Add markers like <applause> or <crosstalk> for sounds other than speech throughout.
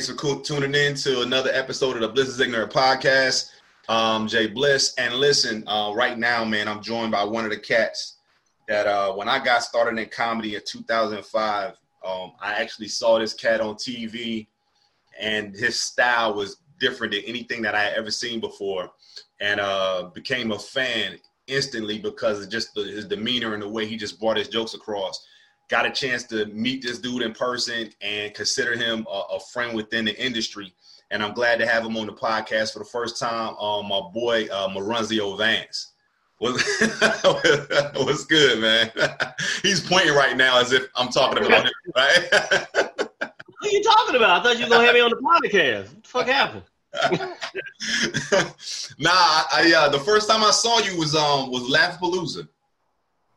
thanks for tuning in to another episode of the Bliss is Ignorant podcast. Um, Jay Bliss, and listen, uh, right now, man, I'm joined by one of the cats that uh, when I got started in comedy in 2005, um, I actually saw this cat on TV, and his style was different than anything that I had ever seen before, and uh, became a fan instantly because of just the, his demeanor and the way he just brought his jokes across got a chance to meet this dude in person and consider him a, a, friend within the industry. And I'm glad to have him on the podcast for the first time. Um, my boy uh, Moranzio Vance. <laughs> What's, good, man? <laughs> He's pointing right now as if I'm talking about him, <laughs> right? what are you talking about? I thought you were gonna have me on the podcast. What the fuck happened? nah, I uh, the first time I saw you was um was Laughpalooza.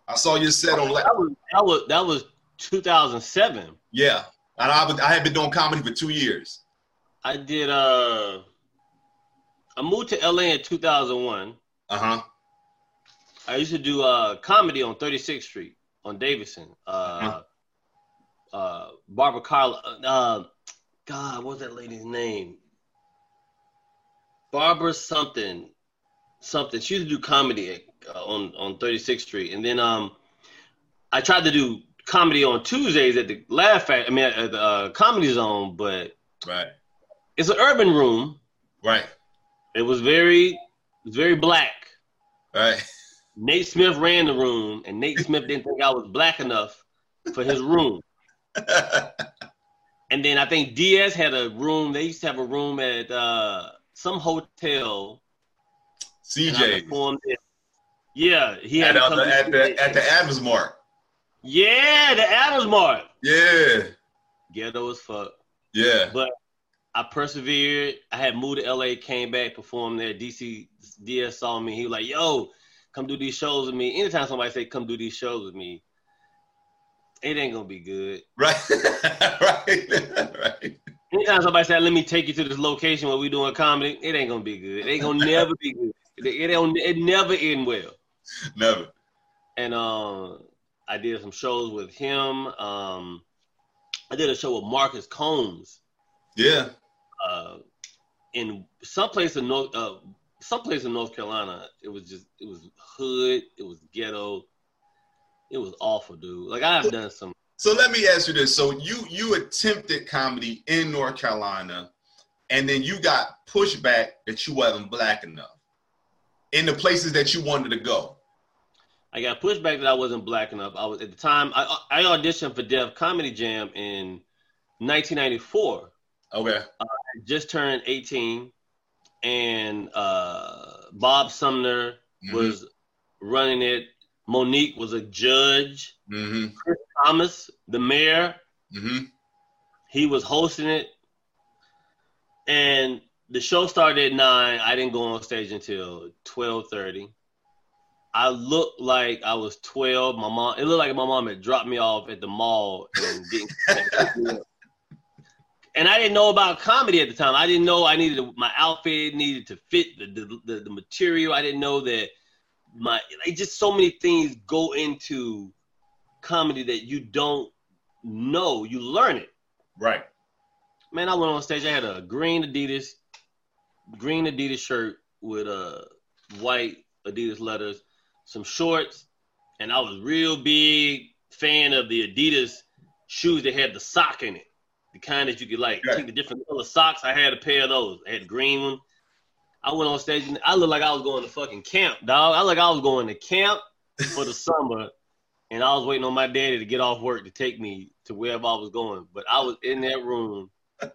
I saw you set on. That was that was, that was 2007. Yeah, and I I had been doing comedy for two years. I did. Uh, I moved to LA in 2001. Uh huh. I used to do uh comedy on 36th Street on Davidson. Uh, uh-huh. uh Barbara Carla. Uh, God, what's that lady's name? Barbara something, something. She used to do comedy at uh, on on 36th Street, and then um, I tried to do comedy on Tuesdays at the Laugh Factory. I mean, at the uh, Comedy Zone, but right, it's an urban room. Right. It was very, it was very black. Right. Nate Smith ran the room, and Nate Smith didn't think I was black enough for his room. <laughs> and then I think Diaz had a room. They used to have a room at uh, some hotel. CJ. Yeah, he had at, the, at the at the Adams Mark. Yeah, the Adams Mark. Yeah. Ghetto as fuck. Yeah. But I persevered. I had moved to LA, came back, performed there. DC DS saw me. He was like, "Yo, come do these shows with me." Anytime somebody say, "Come do these shows with me," it ain't gonna be good. Right. <laughs> right. <laughs> right. Anytime somebody said, "Let me take you to this location where we doing comedy," it ain't gonna be good. It ain't gonna <laughs> never be good. It, it, it, it never end well. Never. And um, I did some shows with him. Um, I did a show with Marcus Combs. Yeah. Uh, in some place in North, uh, some place in North Carolina, it was just it was hood, it was ghetto, it was awful, dude. Like I've done some. So let me ask you this: so you you attempted comedy in North Carolina, and then you got pushback that you wasn't black enough in the places that you wanted to go? I got pushback that I wasn't black enough. I was at the time I, I auditioned for Def Comedy Jam in 1994. Okay. Uh, I just turned 18, and uh, Bob Sumner mm-hmm. was running it. Monique was a judge. Mm-hmm. Chris Thomas, the mayor, mm-hmm. he was hosting it. And the show started at nine. I didn't go on stage until twelve thirty. I looked like I was twelve. My mom. It looked like my mom had dropped me off at the mall and didn't. and I didn't know about comedy at the time. I didn't know I needed to, my outfit needed to fit the, the, the the material. I didn't know that my like just so many things go into comedy that you don't know. You learn it. Right. Man, I went on stage. I had a green Adidas green Adidas shirt with a uh, white Adidas letters, some shorts, and I was real big fan of the Adidas shoes that had the sock in it, the kind that you could like take the different color socks. I had a pair of those. I had green one. I went on stage and I looked like I was going to fucking camp, dog. I looked like I was going to camp for the <laughs> summer, and I was waiting on my daddy to get off work to take me to wherever I was going. But I was in that room <laughs> and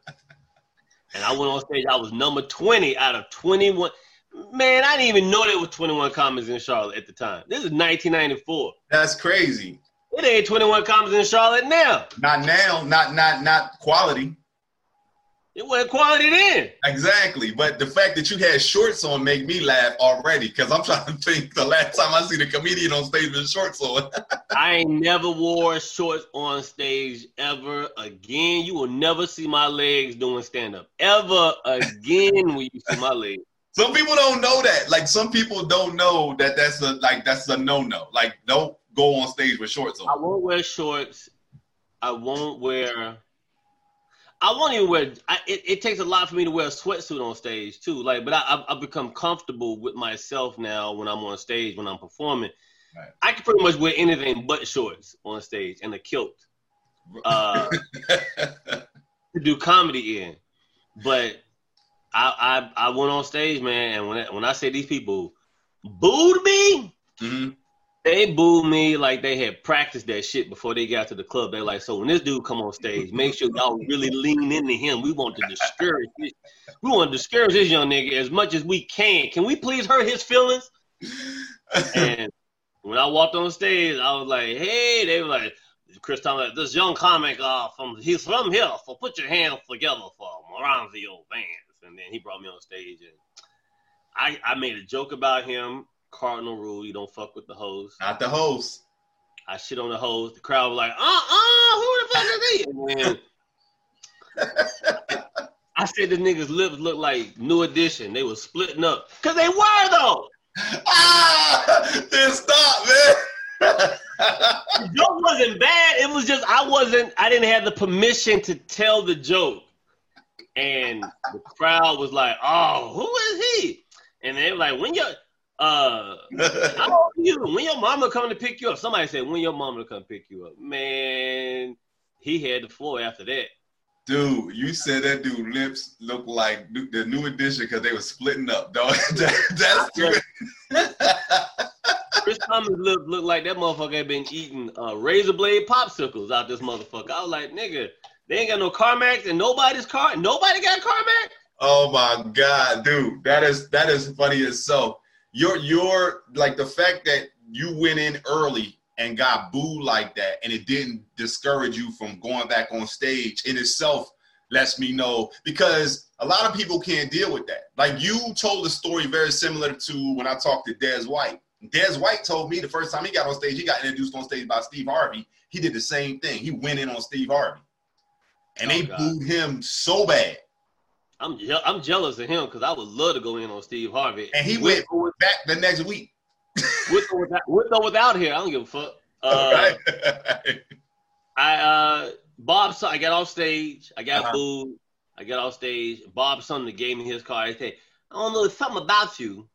I went on stage. I was number 20 out of 21. Man, I didn't even know there was 21 comedies in Charlotte at the time. This is 1994. That's crazy. It ain't 21 comedies in Charlotte now. Not now. Not not not quality. It wasn't quality then. Exactly. But the fact that you had shorts on make me laugh already because I'm trying to think the last time I seen a comedian on stage with shorts on. <laughs> I ain't never wore shorts on stage ever again. You will never see my legs doing stand up ever again when you see my legs. Some people don't know that. Like some people don't know that that's a like that's a no no. Like don't go on stage with shorts on. I won't wear shorts. I won't wear I won't even wear. I, it, it takes a lot for me to wear a sweatsuit on stage too. Like, but I, I've, I've become comfortable with myself now when I'm on stage when I'm performing. Right. I can pretty much wear anything but shorts on stage and a kilt uh, <laughs> to do comedy in. But I, I I went on stage, man, and when I, when I say these people booed me, Mhm. they booed me like they had practiced that shit before they got to the club. They're like, so when this dude come on stage, make sure y'all really lean into him. We want to discourage this. We want to discourage this young nigga as much as we can. Can we please hurt his feelings? And when I walked on stage, I was like, hey, they were like, Chris Thomas, this young comic uh, from he's from here, so put your hands together for Moranzio Vance. And then he brought me on stage and I, I made a joke about him. Cardinal rule, you don't fuck with the host. Not the host. I shit on the host. The crowd was like, uh uh, who the fuck is he? <laughs> And then I said the niggas' lips looked like New Edition. They was splitting up. Cause they were though. Ah, then stop, man. The joke wasn't bad. It was just I wasn't I didn't have the permission to tell the joke. And the crowd was like, oh, who is he? And they were like, when your uh how you? When your mama come to pick you up? Somebody said, when your mama come pick you up. Man, he had the floor after that. Dude, you said that dude lips look like the new edition because they were splitting up, dog. <laughs> That- that's <laughs> Chris Thomas looked looked like that motherfucker had been eating uh, razor blade popsicles out this motherfucker. I was like, nigga, they ain't got no Carmex and nobody's car. Nobody got Carmex. Oh my god, dude, that is that is funny as so. Your your like the fact that you went in early and got booed like that, and it didn't discourage you from going back on stage in itself lets me know because a lot of people can't deal with that. Like you told a story very similar to when I talked to Des White. Des White told me the first time he got on stage, he got introduced on stage by Steve Harvey. He did the same thing. He went in on Steve Harvey, and Oh, they God. booed him so bad. I'm je- I'm jealous of him because I would love to go in on Steve Harvey. And he with, went back the next week. <laughs> with or without, with or without here. I don't give a fuck. Uh, right? <laughs> I uh Bob I got off stage. I got Uh-huh. booed. I got off stage. Bob Sumner gave me his card. I said, I don't know, something about you.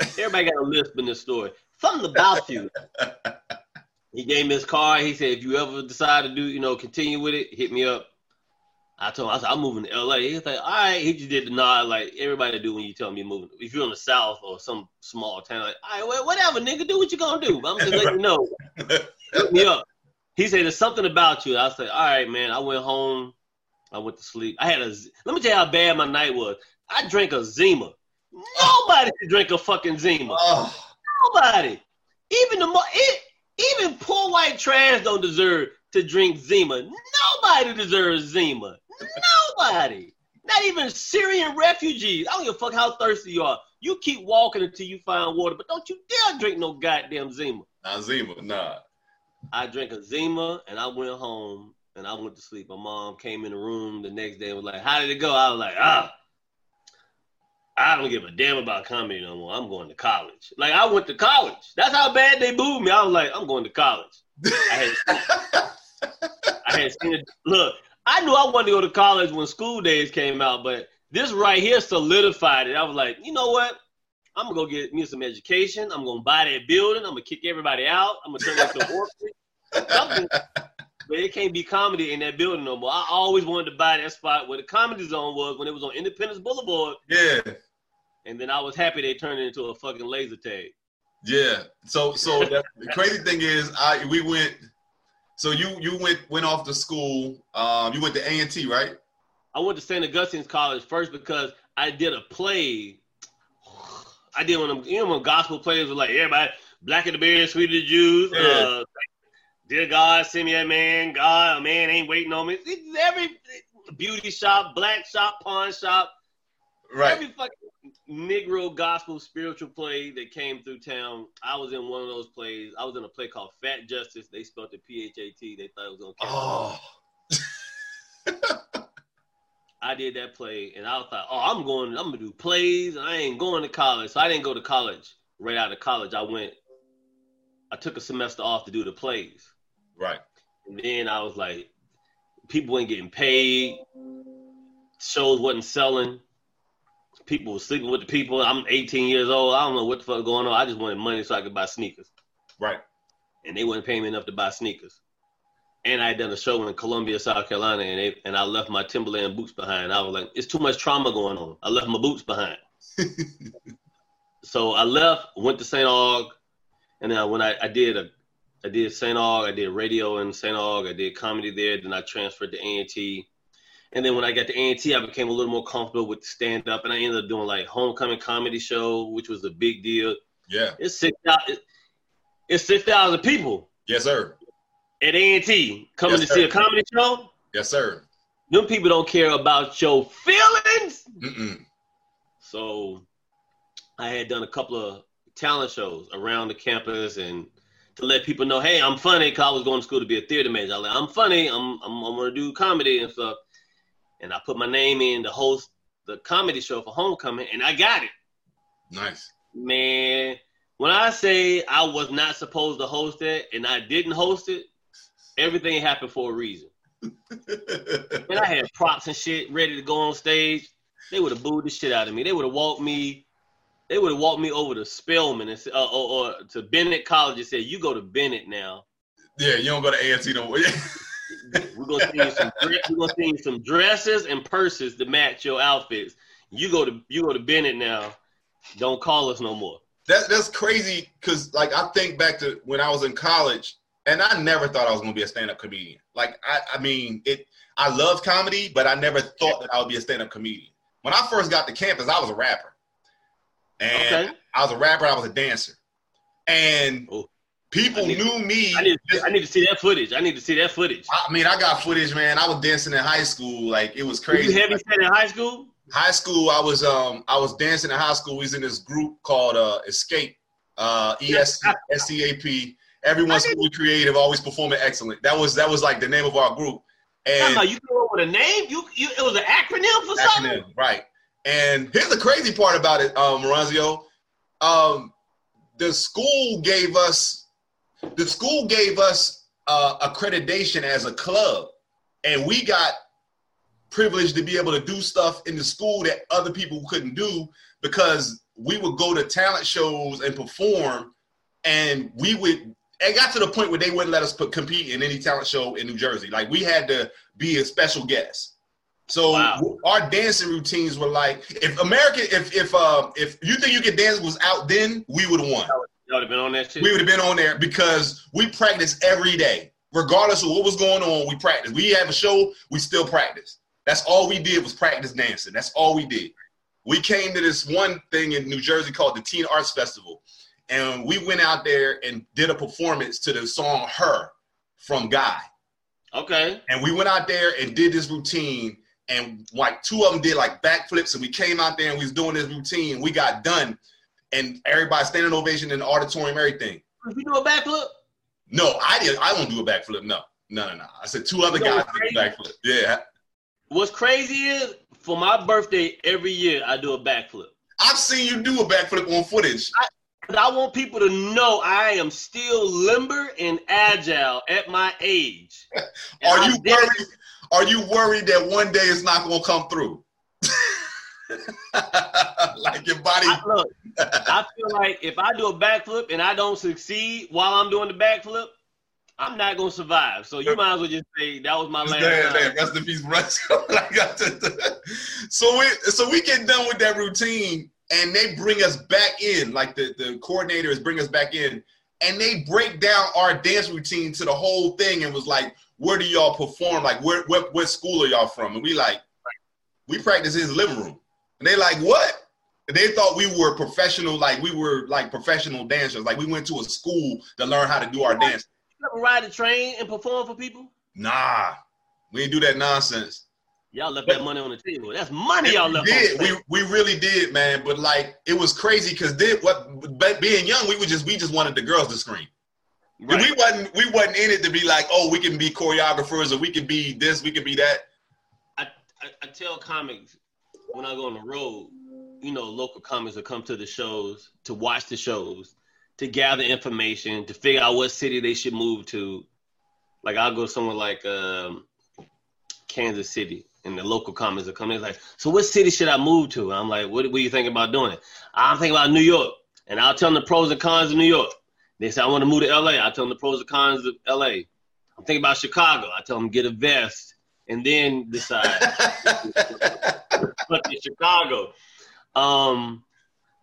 <laughs> Everybody got a lisp in this story. Something about you. He gave me his card. He said, if you ever decide to do, you know, continue with it, hit me up. I told him, I said, I'm moving to LA. He was like, all right. He just did the nod like everybody do when you tell me you're moving. If you're in the South or some small town, like, all right, well, whatever, nigga, do what you're gonna do. I'm just letting you know. <laughs> Hit me up. He said, there's something about you. I said, all right, man. I went home. I went to sleep. I had a, let me tell you how bad my night was. I drank a Zima. Nobody should drink a fucking Zima. oh, Nobody. Even the mo- it, even poor white trash don't deserve to drink Zima. Nobody deserves Zima. Nobody. Not even Syrian refugees. I don't give a fuck how thirsty you are. You keep walking until you find water, but don't you dare drink no goddamn Zima. nah, Zima, nah. I drank a Zima and I went home and I went to sleep. My mom came in the room the next day and was like, How did it go? I was like, Ah, I don't give a damn about comedy no more. I'm going to college. Like, I went to college. That's how bad they booed me. I was like, I'm going to college. I had, I had seen it. Look, I knew I wanted to go to college when School Daze came out, but this right here solidified it. I was like, you know what? I'm gonna go get me some education. I'm gonna buy that building. I'm gonna kick everybody out. I'm gonna turn it into an <laughs> orphanage. Something. But it can't be comedy in that building no more. I always wanted to buy that spot where the comedy zone was when it was on Independence Boulevard, yeah, and then I was happy they turned it into a fucking laser tag. yeah. So, so <laughs> the, the crazy thing is, I we went. So you you went went off to school. Um, you went to A and T, right? I went to St. Augustine's College first because I did a play. <sighs> I did one of them, you know, when gospel plays were like everybody, black of the beard, sweet of the Jews. Yeah. Uh, Dear God, send me a man. God, a man ain't waiting on me. It's every beauty shop, black shop, pawn shop, Right. every fucking Negro gospel spiritual play that came through town. I was in one of those plays. I was in a play called Phat Justice. They spelled it P H A T. They thought it was gonna. Oh, <laughs> I did that play, and I was like, "Oh, I'm going. I'm gonna do plays. I ain't going to college." So I didn't go to college. Right out of college, I went. I took a semester off to do the plays, right. and then I was like, people weren't getting paid. Shows wasn't selling. People were sleeping with the people. I'm 18 years old. I don't know what the fuck going on. I just wanted money so I could buy sneakers. Right. And they wouldn't pay me enough to buy sneakers. And I had done a show in Columbia, South Carolina, and they, and I left my Timberland boots behind. I was like, it's too much trauma going on. I left my boots behind. <laughs> so I left, went to St. Aug, and then when I, I did a I did St. Aug, I did radio in St. Aug, I did comedy there, then I transferred to A&T. And then when I got to A&T, I became a little more comfortable with stand up, and I ended up doing like homecoming comedy show, which was a big deal. Yeah. It's six it's six thousand people. Yes, sir. At A&T coming Yes, to see a comedy show. Yes, sir. Them people don't care about your feelings. Mm-mm. So I had done a couple of talent shows around the campus and to let people know, hey, I'm funny because I was going to school to be a theater major. I like, I'm funny. I'm I'm, I'm going to do comedy and stuff. And I put my name in to host the comedy show for homecoming, and I got it. Nice. Man, when I say I was not supposed to host it and I didn't host it, everything happened for a reason. <laughs> and I had props and shit ready to go on stage. They would have booed the shit out of me. They would have walked me. They would have walked me over to Spelman and uh, or, or to Bennett College and said, "You go to Bennett now. yeah, you don't go to A&T no more. <laughs> We're gonna see you some. We're gonna see you some dresses and purses to match your outfits. You go to you go to Bennett now. Don't call us no more." That, that's crazy because, like, I think back to when I was in college, and I never thought I was going to be a stand-up comedian. Like, I, I mean, it. I love comedy, but I never thought that I would be a stand-up comedian. When I first got to campus, I was a rapper, and Okay. I was a rapper. I was a dancer, and Oh. people knew me. I need. just- I need to see that footage. I need to see that footage. I mean, I got footage, man. I was dancing in high school, like it was crazy. you heavy set in high school? high school, I was um I was dancing in high school. We was in this group called uh Escape, uh ES <laughs> SCAP. Everyone's school creative, always performing excellent. That was that was like the name of our group. And you come up with a name. You, you it was an acronym for something. right. And here's the crazy part about it, um, Moranzio. Um, the school gave us the school gave us uh, accreditation as a club, and we got privileged to be able to do stuff in the school that other people couldn't do because we would go to talent shows and perform, and we would. It got to the point where they wouldn't let us put, compete in any talent show in New Jersey. Like we had to be a special guest. So Wow. our dancing routines were like, if American, if if uh, if you think you can dance was out then, we would have won. You would have been on that shit. We would have been on there because we practiced every day, regardless of what was going on. We practiced. We have a show, we still practice. That's all we did was practice dancing. That's all we did. We came to this one thing in New Jersey called the Teen Arts Festival, and we went out there and did a performance to the song "Her" from Guy. okay. And we went out there and did this routine, and like two of them did like backflips, and we came out there and we was doing this routine. We got done, and everybody standing ovation in the auditorium, everything. If you do a backflip, No, I did. I don't do a backflip. No, no, no, no. I said two other You know guys did a backflip. Yeah, what's crazy is for my birthday every year I do a backflip. I've seen you do a backflip on footage. 'Cause I want people to know I am still limber and agile at my age. <laughs> Are I you did- worried? Are you worried that one day it's not going to come through? <laughs> like your body. I, look, I feel like if I do a backflip and I don't succeed while I'm doing the backflip, I'm not gonna survive. So you might as well just say that was my last Damn, rest in peace, Russ. Like, I just- so we so we get done with that routine, and they bring us back in. Like the the coordinators bring us back in, and they break down our dance routine to the whole thing, and was like, "Where do y'all perform? Like, where what what school are y'all from?" And we like, we practice in his living room, and they like, "What?" And they thought we were professional, like we were like professional dancers, like we went to a school to learn how to do our dance. You ever ride the train and perform for people? Nah, we didn't do that nonsense. Y'all left that money on the table. That's money y'all we left did. on the We table. we really did, man. But like, it was crazy because then what? But being young, we would just we just wanted the girls to scream. And Right. we wasn't we wasn't in it to be like, oh, we can be choreographers or we can be this, we can be that. I, I, I tell comics when I go on the road, you know, local comics will come to the shows to watch the shows, to gather information, to figure out what city they should move to. Like I'll go somewhere like um, Kansas City, and the local comics are coming. It's like, so what city should I move to? I'm like, what, what are you thinking about doing it? I'm thinking about New York, and I'll tell them the pros and cons of New York. They say I want to move to LA. I tell them the pros and cons of LA. I'm thinking about Chicago. I tell them get a vest and then decide. <laughs> but in Chicago, um,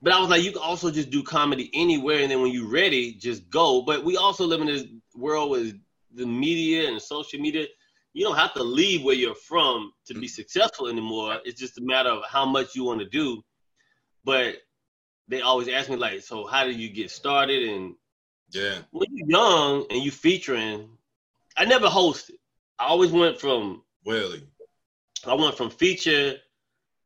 but I was like, you can also just do comedy anywhere, and then when you're ready, just go. But we also live in this world with the media and social media. You don't have to leave where you're from to be successful anymore. It's just a matter of how much you want to do. But they always ask me like, so how did you get started? And yeah, when you're young and you featuring, I never hosted. I always went from really. I went from feature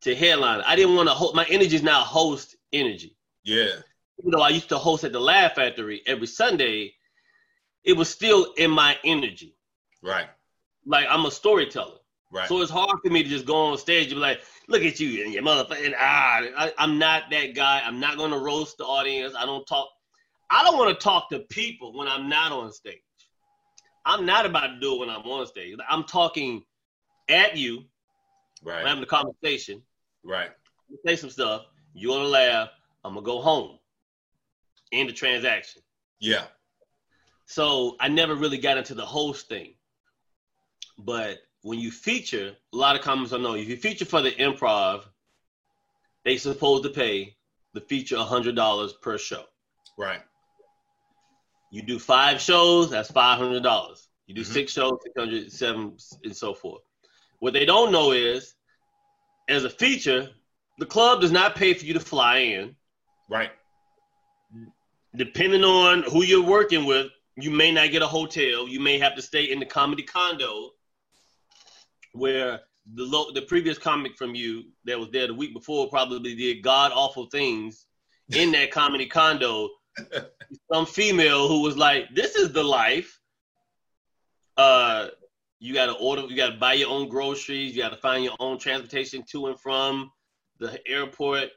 to headline. I didn't want to host. my energy is now host energy. Yeah. Even though I used to host at the Laugh Factory every Sunday, it was still in my energy. Right. Like I'm a storyteller. Right. So it's hard for me to just go on stage and be like, look at you and your motherfucking ah. I, I'm not that guy. I'm not gonna roast the audience. I don't talk. I don't want to talk to people when I'm not on stage. I'm not about to do it when I'm on stage. I'm talking at you. Right. I'm having a conversation. Right. Say some stuff. You're gonna laugh. I'm gonna go home. End the transaction. Yeah. So I never really got into the host thing. But when you feature, a lot of comments I know if you feature for the improv, they supposed to pay the feature hundred dollars per show. Right. You do five shows, that's five hundred dollars. You do mm-hmm. six shows, six hundred, seven, and so forth. What they don't know is, as a feature, the club does not pay for you to fly in. Right. Depending on who you're working with, you may not get a hotel. You may have to stay in the comedy condo where the lo- the previous comic from you that was there the week before probably did god awful things in that comedy condo. <laughs> Some female who was like, "This is the life." Uh, you got to order. You got to buy your own groceries. You got to find your own transportation to and from the airport.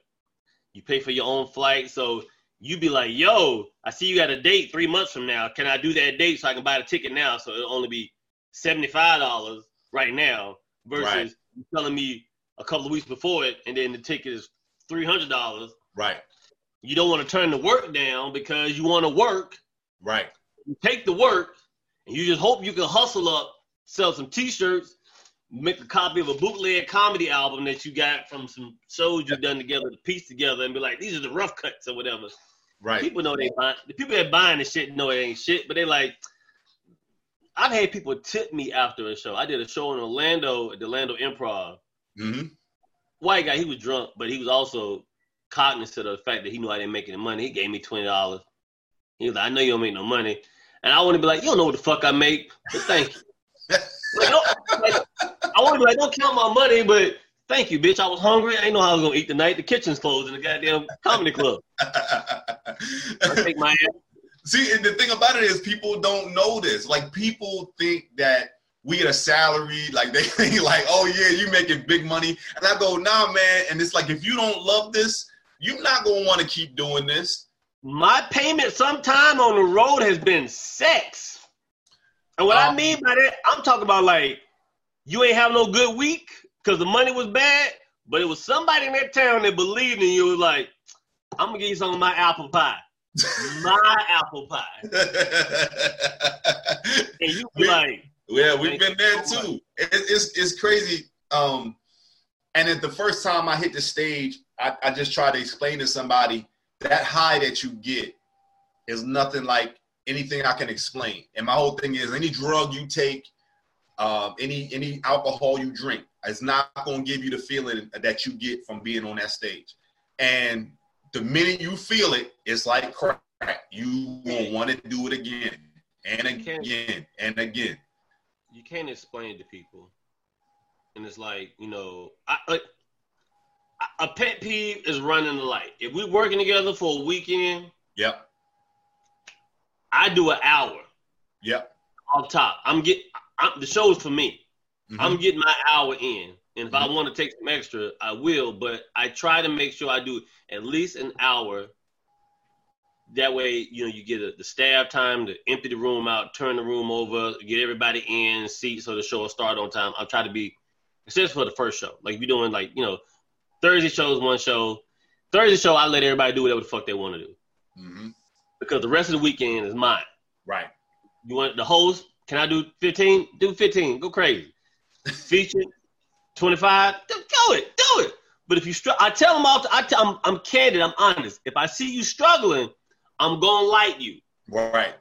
You pay for your own flight. So you be like, "Yo, I see you got a date three months from now. Can I do that date so I can buy the ticket now? So it'll only be seventy five dollars right now versus right. telling me a couple of weeks before it, and then the ticket is three hundred dollars. Right. You don't want to turn the work down because you want to work. Right. You take the work, and you just hope you can hustle up, sell some T-shirts, make a copy of a bootleg comedy album that you got from some shows you've done together to piece together, and be like, these are the rough cuts or whatever. Right. People know they buy. The people that buying the shit know it ain't shit, but they like I've had people tip me after a show. I did a show in Orlando at the Orlando Improv. Mm-hmm. White guy, he was drunk, but he was also cognizant of the fact that he knew I didn't make any money. He gave me twenty dollars. He was like, "I know you don't make no money," and I want to be like, "You don't know what the fuck I make, but thank you." <laughs> like, like, I want to be like, "Don't count my money," but thank you, bitch. I was hungry. I didn't know how I was gonna eat tonight. The kitchen's closed in the goddamn comedy club. <laughs> I take my ass See, and the thing about it is people don't know this. Like people think that we get a salary, like <laughs> they think like, oh yeah, you making big money. And I go, nah, man. And it's like if you don't love this, you're not gonna want to keep doing this. My payment sometime on the road has been sex. And what um, I mean by that, I'm talking about like you ain't have no good week because the money was bad, but it was somebody in that town that believed in you was like, I'm gonna give you some of my apple pie <laughs> my apple pie. <laughs> and you be like, yeah, we've been there too. It, it's it's crazy. Um, and at the first time I hit the stage, I, I just try to explain to somebody that high that you get is nothing like anything I can explain. And my whole thing is any drug you take, um, any any alcohol you drink, is not going to give you the feeling that you get from being on that stage. And the minute you feel it, it's like crack. You will want to do it again and again and again. You can't explain it to people, and it's like you know, I, like, a pet peeve is running the light. If we're working together for a weekend, yep, I do an hour. Yep, off top. I'm get I'm, the show's for me. Mm-hmm. I'm getting my hour in. And if mm-hmm. I want to take some extra, I will. But I try to make sure I do at least an hour. That way, you know, you get a, the staff time to empty the room out, turn the room over, get everybody in seat so the show will start on time. I'll try to be Just for the first show. Like we doing like you know Thursday shows one show. Thursday show I let everybody do whatever the fuck they want to do hmm because the rest of the weekend is mine. Right. You want the host? Can I do 15? Do 15. Go crazy. <laughs> Feature 25. Do, it. Do it. But if you struggle, I tell them all. I tell, I'm, I'm candid. I'm honest. If I see you struggling, I'm gonna light you. Right.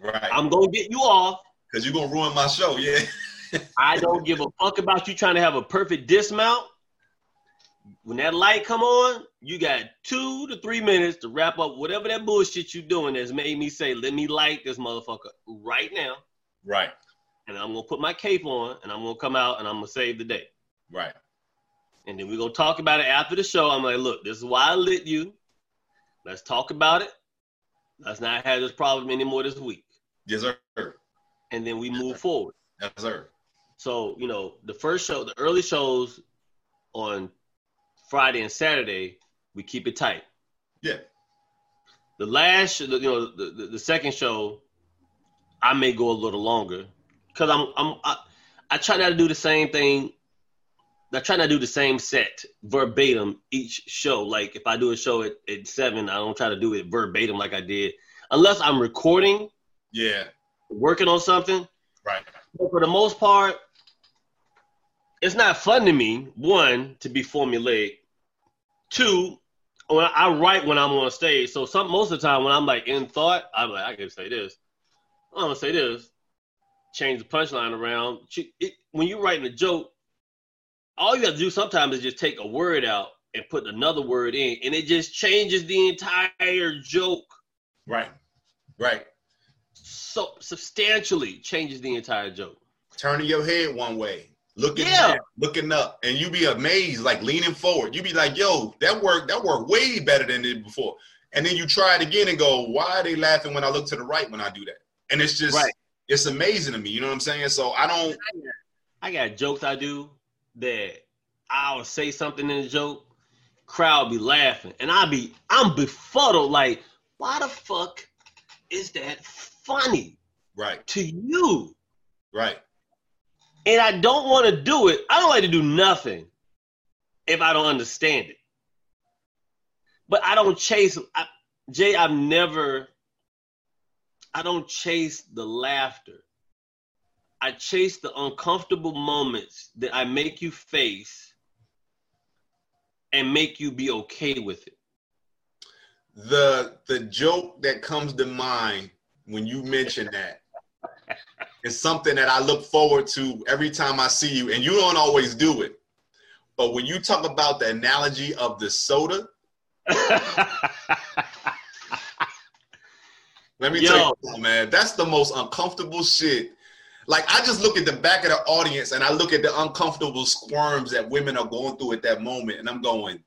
Right. I'm gonna get you off. Because you're gonna ruin my show. Yeah. <laughs> I don't give a fuck about you trying to have a perfect dismount. When that light come on, you got two to three minutes to wrap up whatever that bullshit you doing that's made me say, let me light this motherfucker right now. Right. And I'm gonna put my cape on and I'm gonna come out and I'm gonna save the day. Right. And then we're gonna talk about it after the show. I'm like, look, this is why I lit you. Let's talk about it. Let's not have this problem anymore this week. Yes, sir. And then we move forward. Yes, sir. So, you know, the first show, the early shows on Friday and Saturday, we keep it tight. Yeah. The last, you know, the, the, the second show, I may go a little longer because I'm, I'm, I, I try not to do the same thing. I try not to do the same set verbatim each show. Like if I do a show at, at seven, I don't try to do it verbatim like I did, unless I'm recording, Yeah. working on something. Right. But for the most part, it's not fun to me. One, to be formulaic. Two, when I write when I'm on stage. So some most of the time when I'm like in thought, I'm like, I can say this. I'm gonna say this. Change the punchline around. It, when you're writing a joke, all you gotta do sometimes is just take a word out and put another word in, and it just changes the entire joke. Right. Right. So substantially changes the entire joke. Turning your head one way, looking Yeah. down, looking up, and you be amazed, like leaning forward. You be like, "Yo, that worked. That worked way better than it did before." And then you try it again and go, "Why are they laughing when I look to the right when I do that?" And it's just, Right. it's amazing to me. You know what I'm saying? So I don't. I got jokes I do that I'll say something in a joke, crowd be laughing, and I'll be I'm befuddled. Like, why the fuck is that funny Right. to you? Right. And I don't want to do it. I don't like to do nothing if I don't understand it. But I don't chase. I, Jay, I've never. I don't chase the laughter. I chase the uncomfortable moments that I make you face and make you be okay with it. The the joke that comes to mind when you mention that is something that I look forward to every time I see you, and you don't always do it. But when you talk about the analogy of the soda, <laughs> let me Yo. tell you, man, that's the most uncomfortable shit. Like I just look at the back of the audience and I look at the uncomfortable squirms that women are going through at that moment, and I'm going,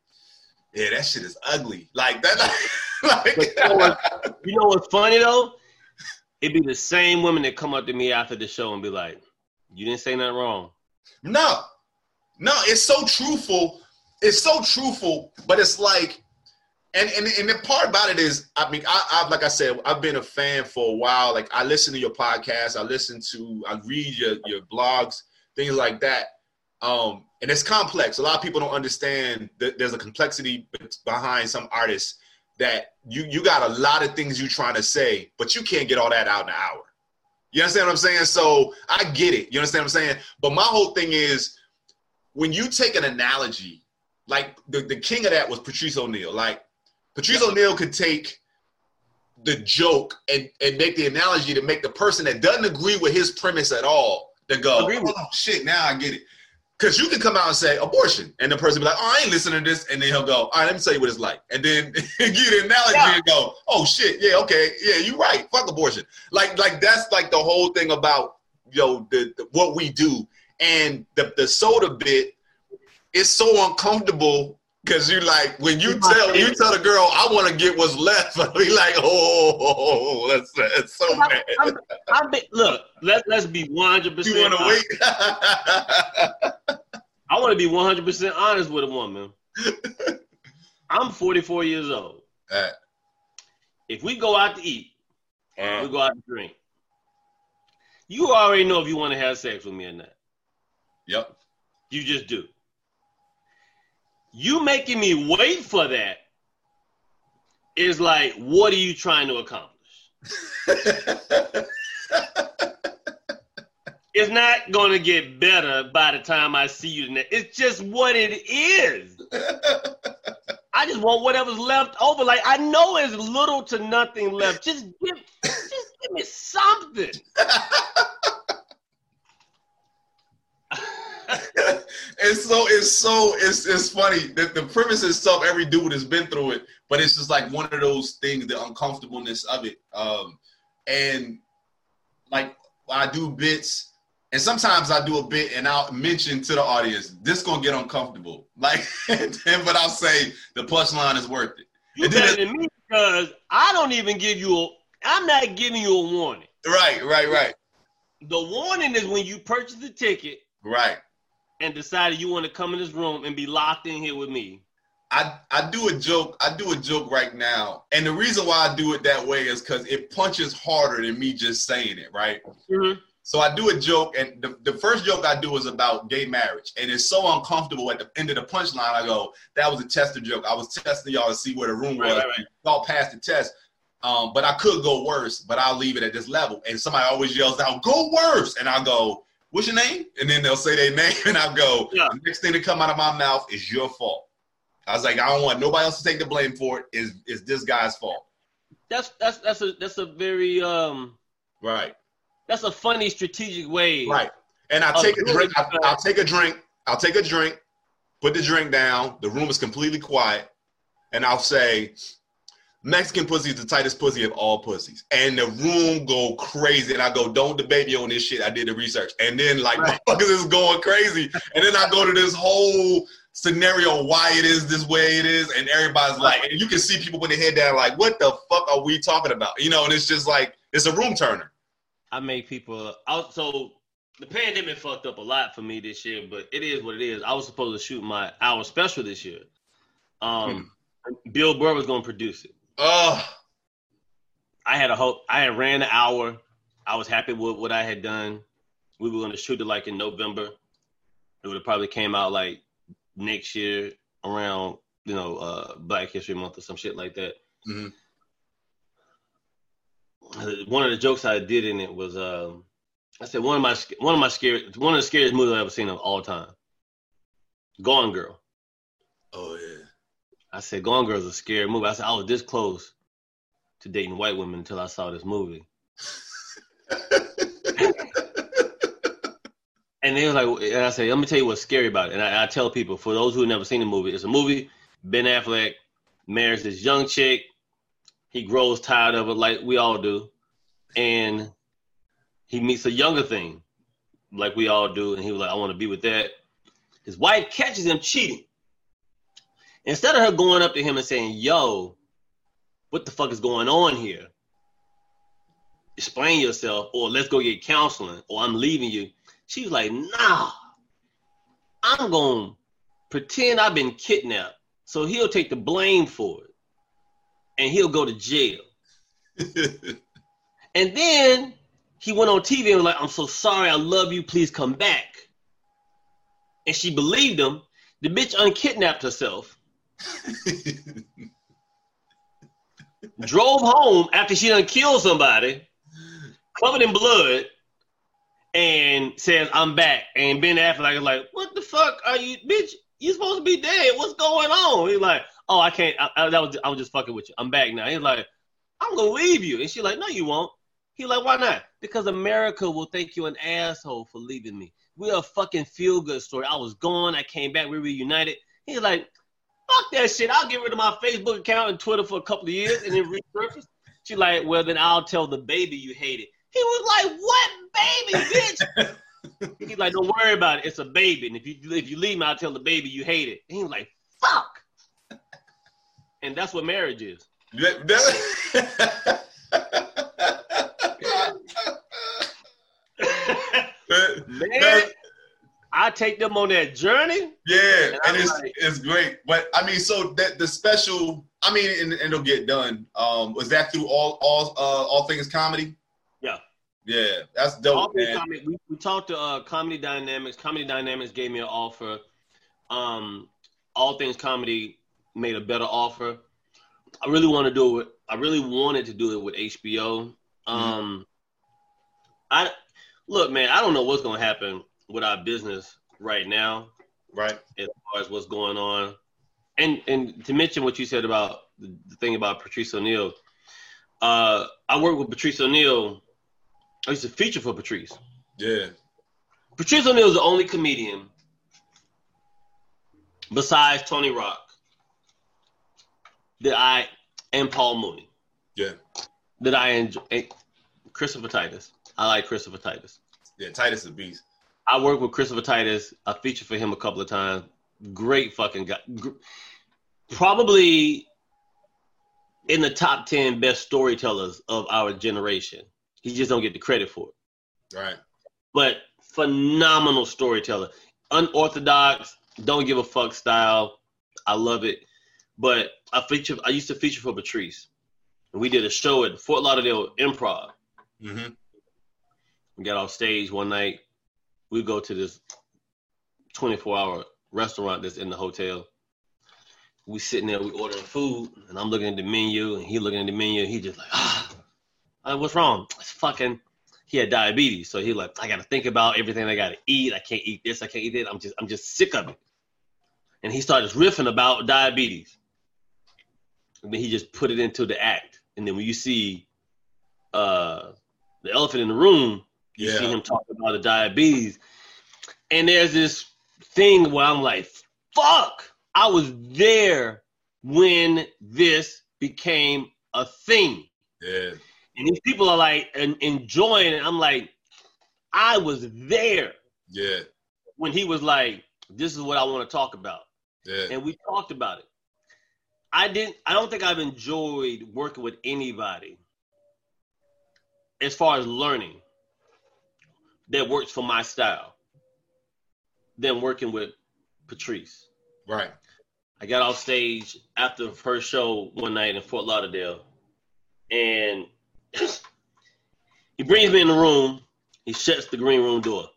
yeah, that shit is ugly. Like that. <laughs> like, But you know what- you know what's funny though? It'd be the same women that come up to me after the show and be like, "You didn't say nothing wrong." No, no, it's so truthful. It's so truthful, but it's like, and and, and the part about it is, I mean, I, I've like I said, I've been a fan for a while. Like I listen to your podcast, I listen to, I read your your blogs, things like that. Um, and it's complex. A lot of people don't understand that there's a complexity behind some artists that you you got a lot of things you're trying to say, but you can't get all that out in an hour. You understand what I'm saying? So I get it. You understand what I'm saying? But my whole thing is when you take an analogy, like the, the king of that was Patrice O'Neal. Like Patrice O'Neal could take the joke and, and make the analogy to make the person that doesn't agree with his premise at all to go, oh shit, now I get it. Because you can come out and say abortion, and the person be like, "Oh, I ain't listening to this," and then he'll go, "All right, let me tell you what it's like," and then <laughs> get an analogy Yeah. and go, "Oh shit, yeah, okay, yeah, you're right. Fuck abortion." Like, like that's like the whole thing about yo the, the what we do, and the the soda bit is so uncomfortable because you like when you tell you tell the girl, "I want to get what's left," <laughs> I'll be like, "Oh, <laughs> that's that's so I'm- bad." I'm- I be, look, let let's be <laughs> one hundred percent. You want to wait? I want to be one hundred percent honest with a woman. I'm forty four years old. If we go out to eat, uh, we go out to drink. You already know if you want to have sex with me or not. yep. You just do. You making me wait for that is like, what are you trying to accomplish? <laughs> it's not going to get better by the time I see you. Next. It's just what it is. <laughs> I just want whatever's left over. Like I know there's little to nothing left. Just give, just give me something. <laughs> it's so it's so it's it's funny that the premise itself. Every dude has been through it, but it's just like one of those things, the uncomfortableness of it. Um, and like I do bits, and sometimes I do a bit, and I'll mention to the audience, "This gonna get uncomfortable." <laughs> Like, but I'll say the punchline is worth it. You better than me because I don't even give you a. I'm not giving you a warning. Right, right, right. The warning is when you purchase the ticket. Right. And decided you want to come in this room and be locked in here with me. I, I do a joke. I do a joke right now, and the reason why I do it that way is because it punches harder than me just saying it, right? Mm-hmm. So I do a joke, and the, the first joke I do is about gay marriage, and it's so uncomfortable. At the end of the punchline, I go, "That was a tester joke. I was testing y'all to see where the room was. Right, right. Y'all passed the test, um, but I could go worse. But I'll leave it at this level." And somebody always yells out, "Go worse!" And I go, "What's your name?" And then they'll say their <laughs> name, and I go, yeah. "The next thing to come out of my mouth is your fault." I was like, I don't want nobody else to take the blame for it. Is is this guy's fault? That's that's that's a that's a very um right that's a funny strategic way. Right. And I take a drink. I, I'll take a drink. I'll take a drink. Put the drink down. The room is completely quiet, and I'll say, Mexican pussy is the tightest pussy of all pussies. And the room go crazy. And I go, don't debate me on this shit. I did the research. And then like right. motherfuckers is going crazy. And then I go to this whole scenario why it is this way it is. And everybody's like, and you can see people put their head down like, what the fuck are we talking about? You know, and it's just like, it's a room turner. I make people out. So the pandemic fucked up a lot for me this year, but it is what it is. I was supposed to shoot my hour special this year. Um, hmm. Bill Burr was going to produce it. Oh, I had a hope. I had ran the hour. I was happy with what I had done. We were going to shoot it like in November. It would have probably came out like next year around you know uh, Black History Month or some shit like that. Mm-hmm one of the jokes I did in it was um, I said one of my one of my scary one of the scariest movies I've ever seen of all time. Gone Girl. Oh yeah. I said Gone Girl's is a scary movie. I said I was this close to dating white women until I saw this movie. <laughs> and they was like, and I said, let me tell you what's scary about it. And I, I tell people, for those who have never seen the movie, it's a movie. Ben Affleck marries this young chick he grows tired of it like we all do. And he meets a younger thing like we all do. And he was like, I want to be with that. His wife catches him cheating. Instead of her going up to him and saying, Yo, what the fuck is going on here? Explain yourself, or let's go get counseling, or I'm leaving you. She was like, Nah, I'm to pretend I've been kidnapped so he'll take the blame for it and he'll go to jail. <laughs> and then he went on TV and was like, I'm so sorry, I love you, please come back. And she believed him. The bitch unkidnapped herself. <laughs> drove home after she done killed somebody, covered in blood, and says, I'm back. And Ben Affleck is like, What the fuck are you, bitch? You supposed to be dead. What's going on? He's like, oh, I can't. I, I, that was I was just fucking with you. I'm back now. He's like, I'm gonna leave you, and she's like, no, you won't. He's like, why not? Because America will think you an asshole for leaving me. We're a fucking feel good story. I was gone. I came back. We reunited. He's like, fuck that shit. I'll get rid of my Facebook account and Twitter for a couple of years and then resurface. She's like, well, then I'll tell the baby you hate it. He was like, what baby, bitch? <laughs> He's like, don't worry about it. It's a baby. And if you if you leave me, I'll tell the baby you hate it. And he was like, fuck and that's what marriage is. Man, <laughs> <laughs> I take them on that journey. Yeah, and, and it's like, it's great. But I mean, so that the special, I mean, and, and it'll get done. Um, was that through all all uh, all things comedy? Yeah. Yeah, that's dope, All man. comedy- we, we talked to uh, Comedy Dynamics. Comedy Dynamics gave me an offer. Um, All Things Comedy made a better offer. I really want to do it. I really wanted to do it with HBO. Um, I look, man. I don't know what's going to happen with our business right now. Right. as far as what's going on. And and to mention what you said about the, thing about Patrice O'Neal, uh, I worked with Patrice O'Neal. I used to feature for Patrice. Yeah. Patrice O'Neal is the only comedian besides Tony Rock that I and Paul Mooney Yeah. that I enjoy. and Christopher Titus. I like Christopher Titus. Yeah. Titus the Beast. I worked with Christopher Titus. I featured for him a couple of times. Great fucking guy. Probably in the top 10 best storytellers of our generation. He just don't get the credit for it. Right. But phenomenal storyteller. Unorthodox, don't give a fuck style. I love it. But I feature I used to feature for Patrice. And we did a show at Fort Lauderdale Improv. Mm-hmm. We got off stage one night. We go to this 24 hour restaurant that's in the hotel. We sitting there, we ordering food, and I'm looking at the menu, and he looking at the menu, he just like, ah, like, what's wrong? It's fucking. He had diabetes, so he like, I gotta think about everything I gotta eat. I can't eat this, I can't eat that. I'm just, I'm just sick of it. And he started riffing about diabetes, and then he just put it into the act. And then when you see uh, the elephant in the room, you see him talk about the diabetes. And there's this thing where I'm like, fuck, I was there when this became a thing. Yeah. And these people are like en- enjoying it. I'm like, I was there Yeah. when he was like, this is what I want to talk about. Yeah. And we talked about it. I didn't I don't think I've enjoyed working with anybody as far as learning that works for my style than working with Patrice. Right. I got off stage after the first show one night in Fort Lauderdale, and <laughs> he brings me in the room. He shuts the green room door.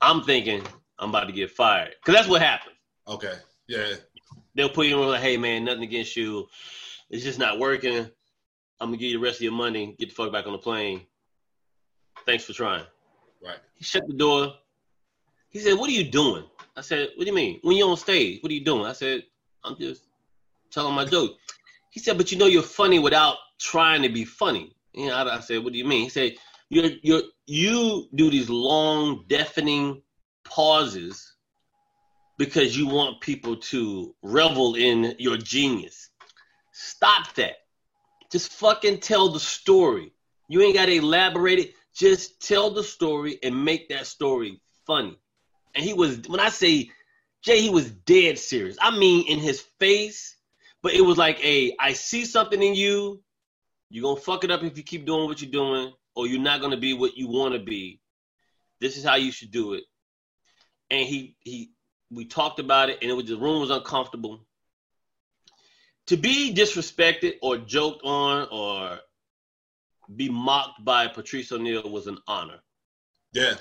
I'm thinking I'm about to get fired because that's what happens. Okay. Yeah. They'll put you in like, "Hey man, nothing against you. It's just not working. I'm gonna give you the rest of your money. Get the fuck back on the plane. Thanks for trying." Right. He shut the door. He said, "What are you doing?" I said, "What do you mean? When you're on stage, what are you doing?" I said, "I'm just telling my joke." He said, "But you know you're funny without trying to be funny." You know, I, I said, "What do you mean?" He said, "You're you you do these long, deafening pauses because you want people to revel in your genius. Stop that. Just fucking tell the story. You ain't got to elaborate it. Just tell the story and make that story funny. And he was, when I say Jay, he was dead serious. I mean, in his face, but it was like, a, I see something in you. You're to fuck it up if you keep doing what you're doing, or you're not to be what you want to be. This is how you should do it. And he, he, we talked about it, and it was the room was uncomfortable. To be disrespected or joked on or be mocked by Patrice O'Neal was an honor. Yeah.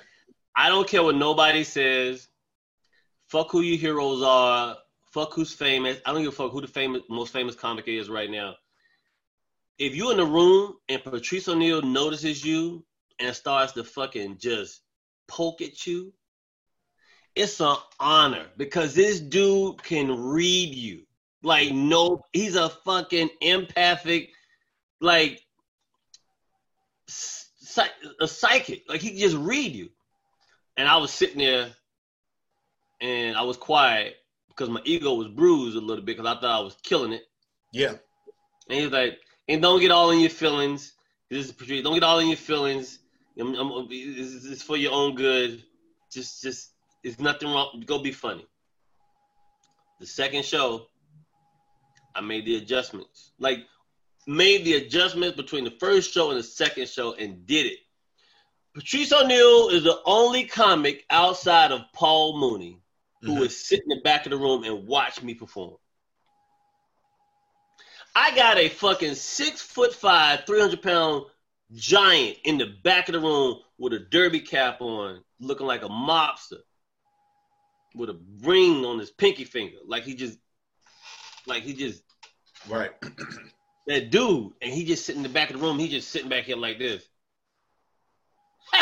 I don't care what nobody says. Fuck who your heroes are. Fuck who's famous. I don't give a fuck who the famous most famous comic is right now. If you're in the room and Patrice O'Neal notices you and starts to fucking just poke at you, it's an honor because this dude can read you. Like no, he's a fucking empathic, like a psychic. Like he can just read you. And I was sitting there, and I was quiet because my ego was bruised a little bit because I thought I was killing it. Yeah. And he's like, and don't get all in your feelings. This is Patrice. Don't get all in your feelings. I'm, I'm, it's, it's for your own good. Just, just, it's nothing wrong. Go be funny. The second show, I made the adjustments. Like, made the adjustments between the first show and the second show and did it. Patrice O'Neal is the only comic outside of Paul Mooney who Mhm. would sit in the back of the room and watch me perform. I got a fucking six foot five, 300 pound giant in the back of the room with a derby cap on, looking like a mobster, with a ring on his pinky finger, like he just, like he just, right. <clears throat> that dude, and he just sitting in the back of the room. He just sitting back here like this. <laughs>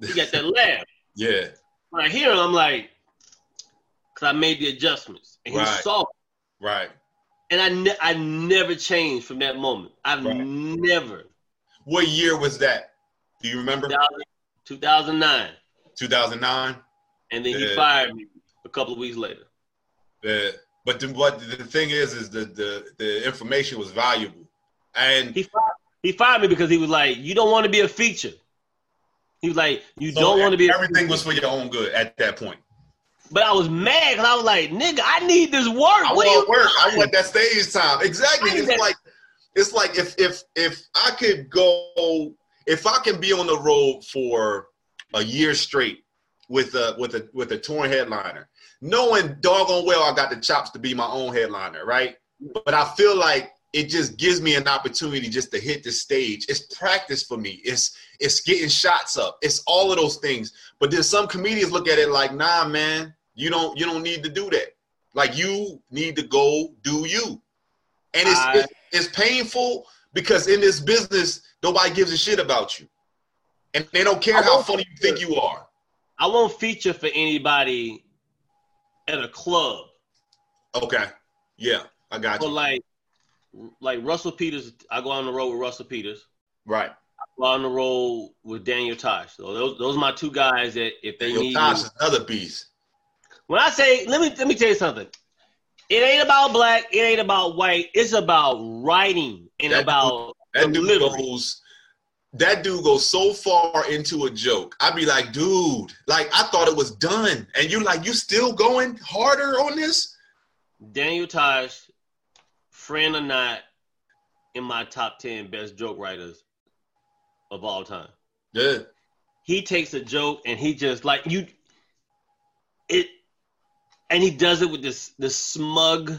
he got that <laughs> laugh. Yeah. When I hear him, I'm like, because I made the adjustments, and he Right. saw. it. Right. And I, ne- I never changed from that moment. I've Right. never. What year was that? Do you remember? 2009. 2009. And then he fired me a couple of weeks later. The but the, what the thing is is the, the the information was valuable, and He fired, he fired me because he was like, You don't want to be a feature. He was like, You so don't want to be a everything was for your own good at that point. But I was mad because I was like, Nigga, I need this work. I what do you want work. I want that stage time. Exactly. It's that- like it's like if if if I could go if I can be on the road for a year straight with a with a with a touring headliner, knowing doggone well I got the chops to be my own headliner, right? But I feel like it just gives me an opportunity just to hit the stage. It's practice for me. It's it's getting shots up. It's all of those things. But then some comedians look at it like, nah, man, you don't you don't need to do that. Like you need to go do you. And it's I- it's, it's painful because in this business, nobody gives a shit about you. And they don't care how funny you think you are. I won't feature for anybody at a club. Okay. Yeah, I got But you. like like Russell Peters, I go on the road with Russell Peters. Right. go on the road with Daniel Tosh. So those those are my two guys that if they Yo, need Tosh is another beast. when I say let me let me tell you something. It ain't about black, it ain't about white, it's about writing and That about That dude Delivery. goes. That dude goes so far into a joke. I'd be like, dude, like I thought it was done, and you like you still going harder on this. Daniel Tosh, friend or not, in my top ten best joke writers of all time. Yeah. He takes a joke and he just like you it and he does it with this this smug,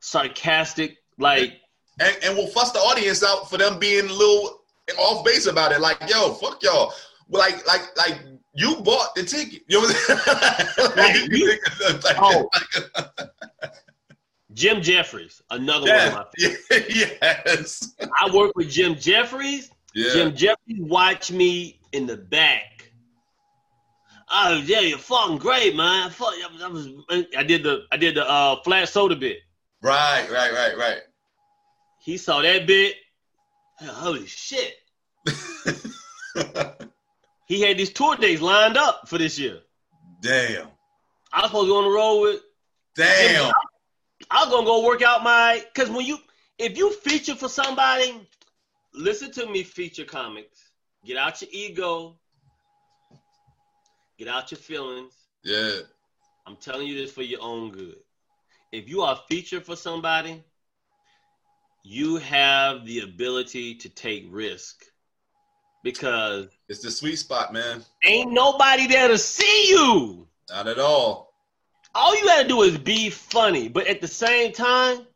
sarcastic, like and, and we'll fuss the audience out for them being a little off base about it. Like, yo, fuck y'all. Like, like, like you bought the ticket. You know what I'm saying? <laughs> You- Like- Oh. <laughs> Jim Jefferies, another one of my yeah. <laughs> yes. I work with Jim Jefferies. Yeah. Jim Jefferies watched me in the back. Oh yeah, you're fucking great, man. Fuck, I, was, I did the I did the uh, flat soda bit. Right, right, right, right. He saw that bit. Holy shit! <laughs> He had these tour dates lined up for this year. Damn. I was supposed to go on the road with. Damn. I was gonna go work out my because when you if you feature for somebody, listen to me. Feature comics. Get out your ego. Get out your feelings. Yeah. I'm telling you this for your own good. If you are featured for somebody, you have the ability to take risk because It's the sweet spot, man. ain't nobody there to see you. Not at all. All you gotta do is be funny, but at the same time,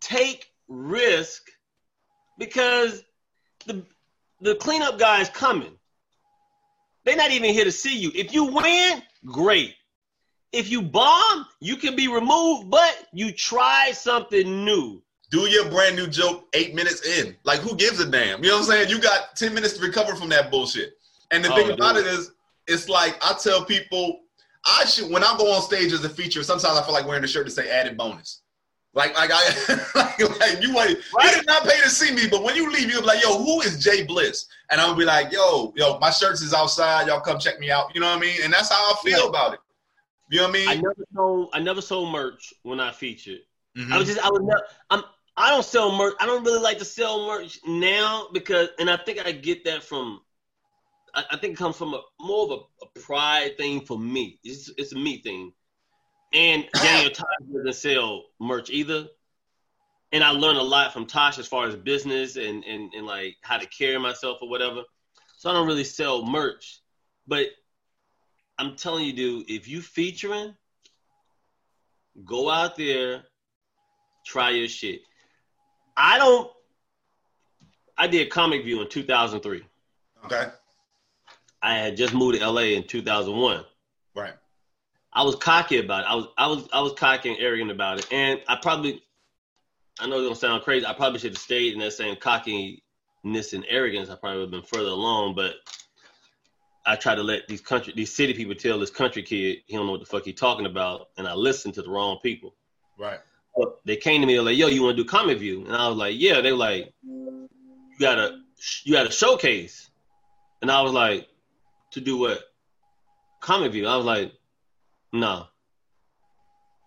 take risk because the the cleanup guy is coming. They're not even here to see you. If you win, great. If you bomb, you can be removed, but you try something new. Do your brand new joke eight minutes in. Like, who gives a damn? You know what I'm saying? You got 10 minutes to recover from that bullshit. And the Oh, thing about it is, it's like I tell people, I should when I go on stage as a feature, sometimes I feel like wearing a shirt to say added bonus. Like, like I <laughs> like, like you want you did not pay to see me, but when you leave, you'll be like, yo, who is Jay Bliss? And I'll be like, yo, yo, my shirts is outside. Y'all come check me out. You know what I mean? And that's how I feel Yeah. about it. You know what I mean? I never sold I never sold merch when I featured. Mhm. I was just I was never I'm I don't sell merch. I don't really like to sell merch now because and I think I get that from I, I think it comes from a more of a, a pride thing for me. It's it's a me thing. And <coughs> Daniel Tosh doesn't sell merch either. And I learned a lot from Tosh as far as business and, and, and like how to carry myself or whatever. So I don't really sell merch. But I'm telling you, dude, if you featuring, go out there, try your shit. I don't I did Comic View in 2003. Okay. I had just moved to LA in 2001. Right. I was cocky about it. I was I was I was cocky and arrogant about it, and I probably I know it's gonna sound crazy. I probably should have stayed in that same cockiness and arrogance. I probably would have been further along, but I try to let these country these city people tell this country kid he don't know what the fuck he talking about, and I listened to the wrong people. Right. They came to me like, "Yo, you want to do comic view?" And I was like, "Yeah." They were like, "You got a you got a showcase," and I was like, "To do what?" Comic view. I was like, "No."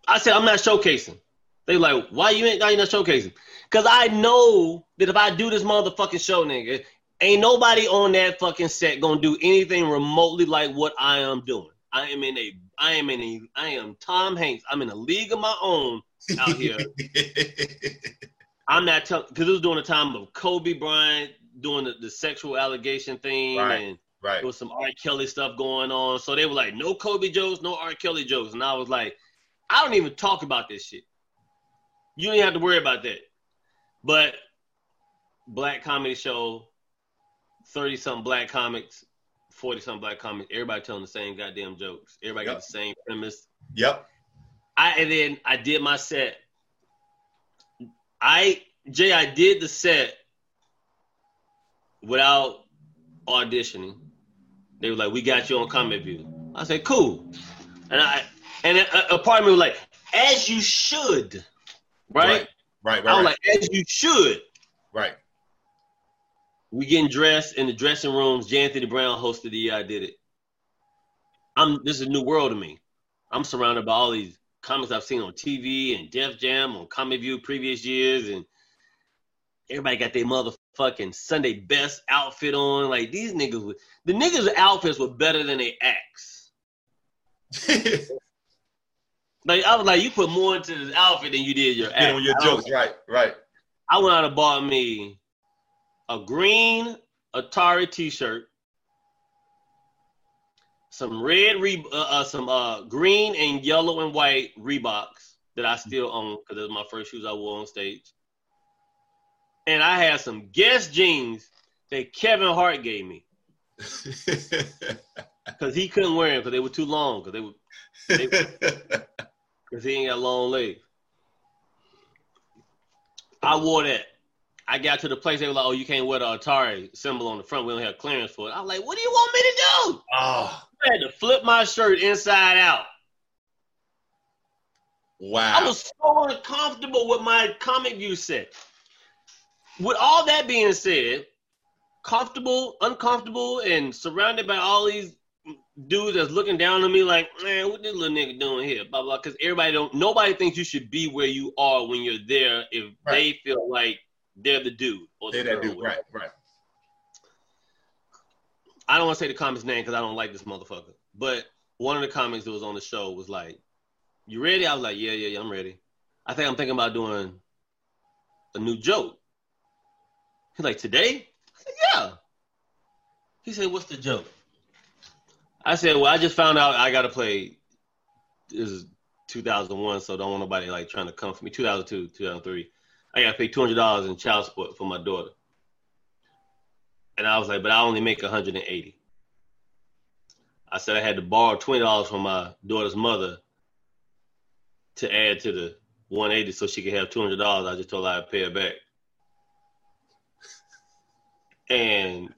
I said, "I'm not showcasing." They like, "Why you ain't? Why you not showcasing?" Because I know that if I do this motherfucking show, nigga, ain't nobody on that fucking set gonna do anything remotely like what I am doing. I am in a, I am in a, I am Tom Hanks. I'm in a league of my own out here. I'm not telling because it was during the time of Kobe Bryant doing the, the sexual allegation thing Right. and right. there was some R. Kelly stuff going on. So they were like, no Kobe jokes, no R. Kelly jokes. And I was like, I don't even talk about this shit. You don't have to worry about that. But black comedy show, 30 something black comics, 40 something black comics, everybody telling the same goddamn jokes. Everybody got the same premise. Yep. I and then I did my set. I Jay, I did the set without auditioning. They were like, "We got you on Comic View." I said, "Cool," and I and a, a part of me was like, "As you should," right? Right. Right. right I was Right. like, "As you should." right. We getting dressed in the dressing rooms. J. Anthony Brown hosted the year I did it. I'm this is a new world to me. I'm surrounded by all these comics I've seen on TV and Def Jam on Comic View previous years, and everybody got their motherfucking Sunday best outfit on. Like these niggas, were- the niggas' outfits were better than their acts. <laughs> Like I was like, you put more into this outfit than you did your act. on your I jokes. Right. Right. I went out and bought me a green Atari T-shirt, some red Re- uh, uh, some uh, green and yellow and white Reeboks that I still own because those my first shoes I wore on stage, and I had some Guess jeans that Kevin Hart gave me <laughs> because he couldn't wear them because they were too long because they were because <laughs> he ain't got long legs. I wore that. I got to the place they were like, "Oh, you can't wear the Atari symbol on the front. We don't have clearance for it." I was like, "What do you want me to do?" oh, I had to flip my shirt inside out. wow. I was so uncomfortable with my comic view set. With all that being said, comfortable, uncomfortable, and surrounded by all these dudes that's looking down on me like, man, what this little nigga doing here? Blah blah. Because everybody don't, nobody thinks you should be where you are when you're there if Right. they feel like they're the dude or the Say that dude. Right. Right. I don't want to say the comic's name because I don't like this motherfucker. But one of the comics that was on the show was like, "You ready?" I was like, "Yeah, yeah, yeah, I'm ready." I think I'm thinking about doing a new joke. He's like, "Today?" I said, "Yeah." He said, "What's the joke?" I said, "Well, I just found out I got to play. This is 2001, so don't want nobody like trying to come for me. 2002, 2003. I got to pay $200 in child support for my daughter." And I was like, but I only make 180. I said I had to borrow $20 from my daughter's mother to add to the 180 so she could have $200. I just told her I'd pay her back. And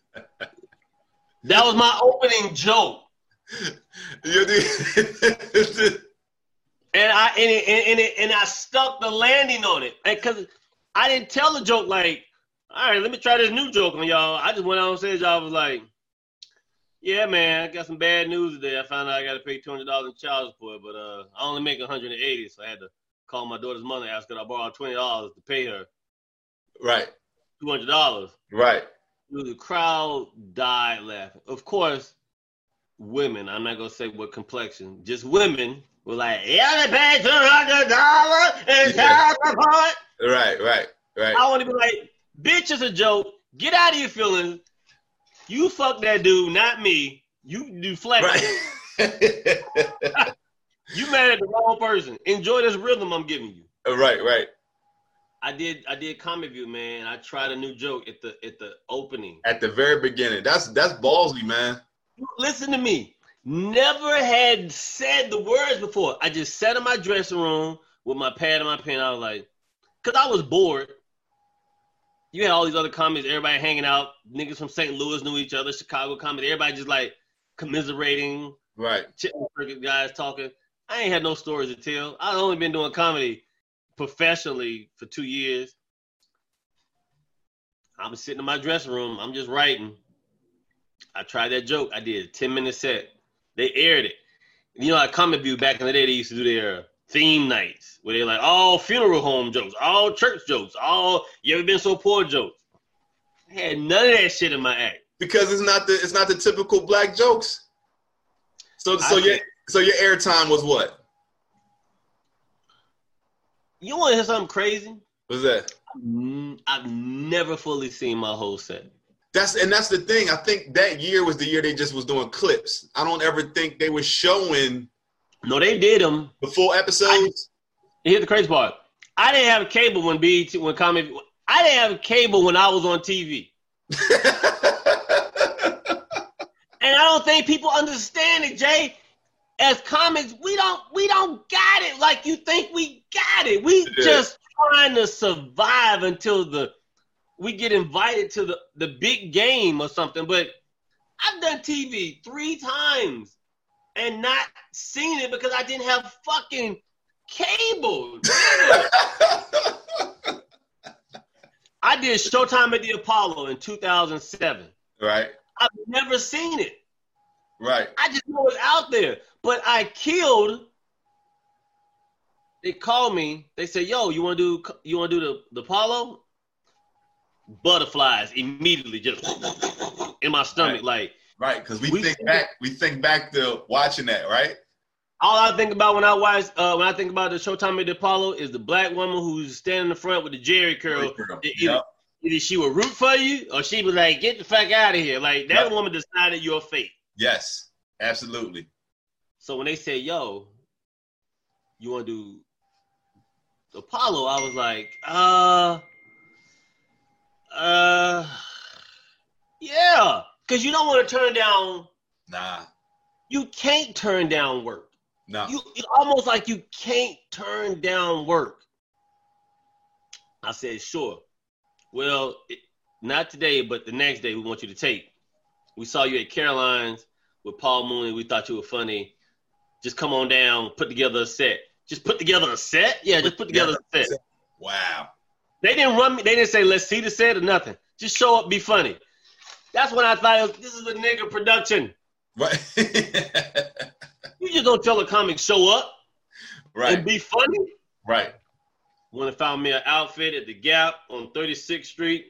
that was my opening joke. And I and it, and, and, it, and I stuck the landing on it because I didn't tell the joke like, all right, let me try this new joke on y'all. I just went out on stage. I was like, yeah, man, I got some bad news today. I found out I got to pay two hundred dollars in child support, but uh, I only make one hundred and eighty, so I had to call my daughter's mother, and ask her to borrow twenty dollars to pay her right. two hundred dollars. Right. The crowd died laughing. Of course, women. I'm not gonna say what complexion. Just women were like, "Yeah, they paid two hundred dollars in child support." Right. Right. Right. I want to be like, "Bitch, it's a joke. Get out of your feelings. You fuck that dude, not me. You deflect. Right. <laughs> <laughs> You mad at the wrong person. Enjoy this rhythm I'm giving you." Uh, right. Right. I did I did Comic View, man. I tried a new joke at the at the opening. At the very beginning. That's that's ballsy, man. Listen to me. Never had said the words before. I just sat in my dressing room with my pad and my pen. I was like, because I was bored. You had all these other comics, everybody hanging out. Niggas from St. Louis knew each other, Chicago comedy. Everybody just like commiserating. Right. Guys talking. I ain't had no stories to tell. I've only been doing comedy professionally for two years. I'm sitting in my dressing room. I'm just writing. I tried that joke. I did a 10 minute set. They aired it. You know, at Comic View back in the day, they used to do their theme nights where they're like all funeral home jokes, all church jokes, all you ever been so poor jokes. I had none of that shit in my act because it's not the it's not the typical black jokes. So so I your so your airtime was what? You want to hear something crazy? What's that? I've never fully seen my whole set. That's and that's the thing. I think that year was the year they just was doing clips. I don't ever think they were showing. No, they did them. The full episodes. I, here's the crazy part. I didn't have a cable when BET when comic. I didn't have a cable when I was on TV. <laughs> and I don't think people understand it, Jay. As comics, we don't we don't got it like you think we got it. We yeah. just trying to survive until the we get invited to the, the big game or something. But I've done TV three times and not seen it because I didn't have fucking cable. <laughs> I did Showtime at the Apollo in 2007. Right. I've never seen it. Right. I just know it's out there. But I killed. They called me. They said, "Yo, you want to do you want to do the the Apollo?" Butterflies immediately just in my stomach. Right. Like right, because we, we, think back, we think back to watching that, right? All I think about when I watch, uh, when I think about the Showtime at the Apollo, is the black woman who's standing in the front with the Jheri curl. Either, yep. either, she would root for you, or she was like, "Get the fuck out of here!" Like that yep. woman decided your fate. Yes, absolutely. So when they said, "Yo, you want to do Apollo?" I was like, "Uh." Uh, yeah, because you don't want to turn down. Nah. You can't turn down work. No. You it's almost like you can't turn down work. I said, sure. Well, it, not today, but the next day we want you to take. We saw you at Caroline's with Paul Mooney. We thought you were funny. Just come on down, put together a set. Just put together a set? Yeah, just put together a set. Wow. They didn't run me. They didn't say let's see the set or nothing. Just show up, be funny. That's when I thought was, this is a nigga production. Right. <laughs> you just don't tell a comic show up, right, and be funny. Right. When I found me an outfit at the Gap on 36th Street,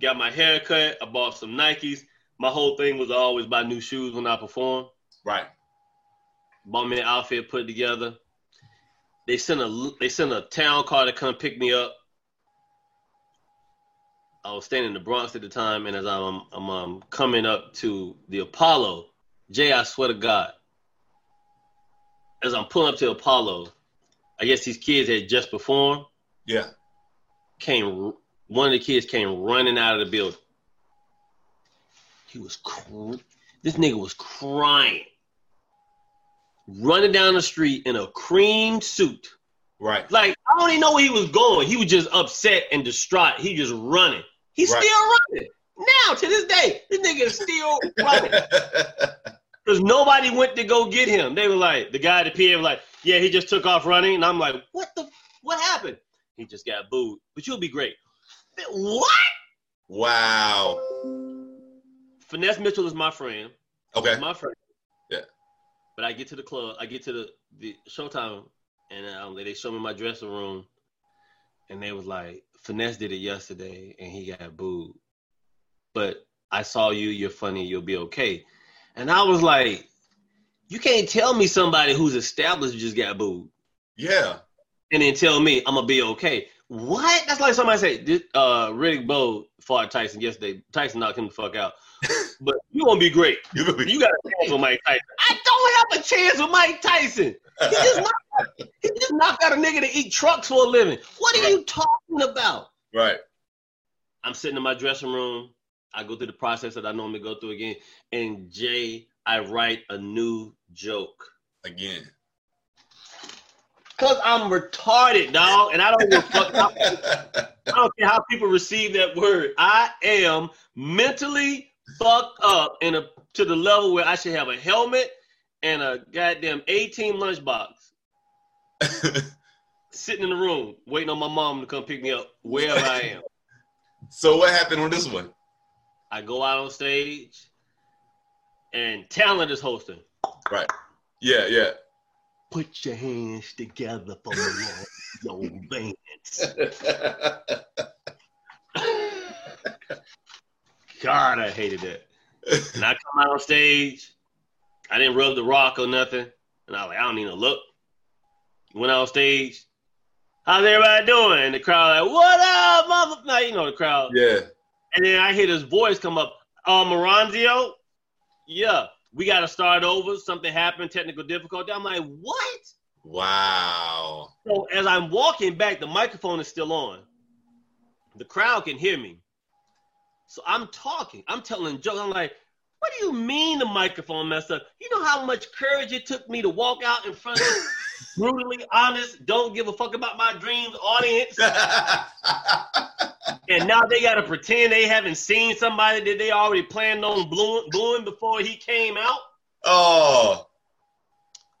got my hair cut. I bought some Nikes. My whole thing was always buy new shoes when I perform. Right. Bought me an outfit, put it together. They sent a they sent a town car to come pick me up. I was staying in the Bronx at the time, and as I'm, I'm um, coming up to the Apollo, Jay, I swear to God, as I'm pulling up to Apollo, I guess these kids had just performed. Yeah. Came one of the kids came running out of the building. He was cr- this nigga was crying, running down the street in a cream suit. Right. Like I don't even know where he was going. He was just upset and distraught. He just running. He's right. still running. Now to this day, this nigga is still running. <laughs> Because nobody went to go get him. They were like, the guy at the PA was like, yeah, he just took off running. And I'm like, what the, what happened? He just got booed. But you'll be great. What? Wow. Finesse Mitchell is my friend. Okay. He's my friend. Yeah. But I get to the club, I get to the, the showtime, and um, they show me my dressing room, and they was like, Finesse did it yesterday and he got booed. But I saw you, you're funny, you'll be okay. And I was like, you can't tell me somebody who's established just got booed. Yeah. And then tell me I'm gonna be okay. What? That's like somebody say, this, uh, Riddick Bowe fought Tyson yesterday. Tyson knocked him the fuck out. <laughs> but you won't be great. You got a chance with Mike Tyson. I don't have a chance with Mike Tyson. He just knocked, <laughs> he just knocked out a nigga to eat trucks for a living. What are you talking about? Right. I'm sitting in my dressing room. I go through the process that I normally go through again. And Jay, I write a new joke. Again. Cause I'm retarded, dog, and I don't give a fuck. <laughs> I don't care how people receive that word. I am mentally fucked up in a to the level where I should have a helmet and a goddamn 18 lunchbox <laughs> sitting in the room waiting on my mom to come pick me up wherever I am. <laughs> so what happened on this one? I go out on stage and talent is hosting. Right. Yeah, yeah. Put your hands together for the Lord, your bands. God, I hated that. And I come out on stage. I didn't rub the rock or nothing. And I was like, I don't need no look. Went on stage. How's everybody doing? And the crowd like, what up, mother? Now, you know the crowd. yeah. And then I hear this voice come up. Uh, Moranzio? Yeah, we got to start over. Something happened, technical difficulty. I'm like, what? Wow. So as I'm walking back, the microphone is still on. The crowd can hear me. So I'm talking. I'm telling jokes. I'm like, what do you mean the microphone messed up? You know how much courage it took me to walk out in front of brutally honest, don't give a fuck about my dreams audience. <laughs> And now they got to pretend they haven't seen somebody that they already planned on booing before he came out. oh.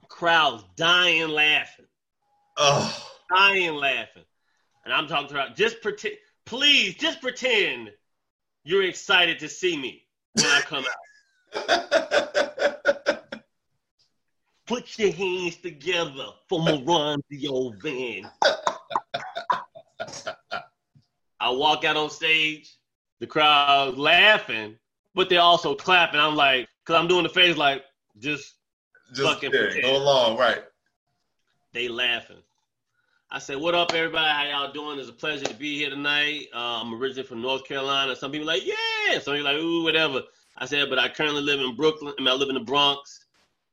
Crowds dying laughing. Oh. dying laughing. And I'm talking about just pretend, please, just pretend you're excited to see me when I come out. <laughs> Put your hands together for <laughs> Moranzio Vance. I walk out on stage, the crowd laughing, but they're also clapping. I'm like, because I'm doing the face like, just Just Fucking yeah, go along, right. they laughing. I said, "What up, everybody? How y'all doing? It's a pleasure to be here tonight. Uh, I'm originally from North Carolina. Some people like, yeah. Some people like, ooh, whatever. I said, but I currently live in Brooklyn. I mean, I live in the Bronx,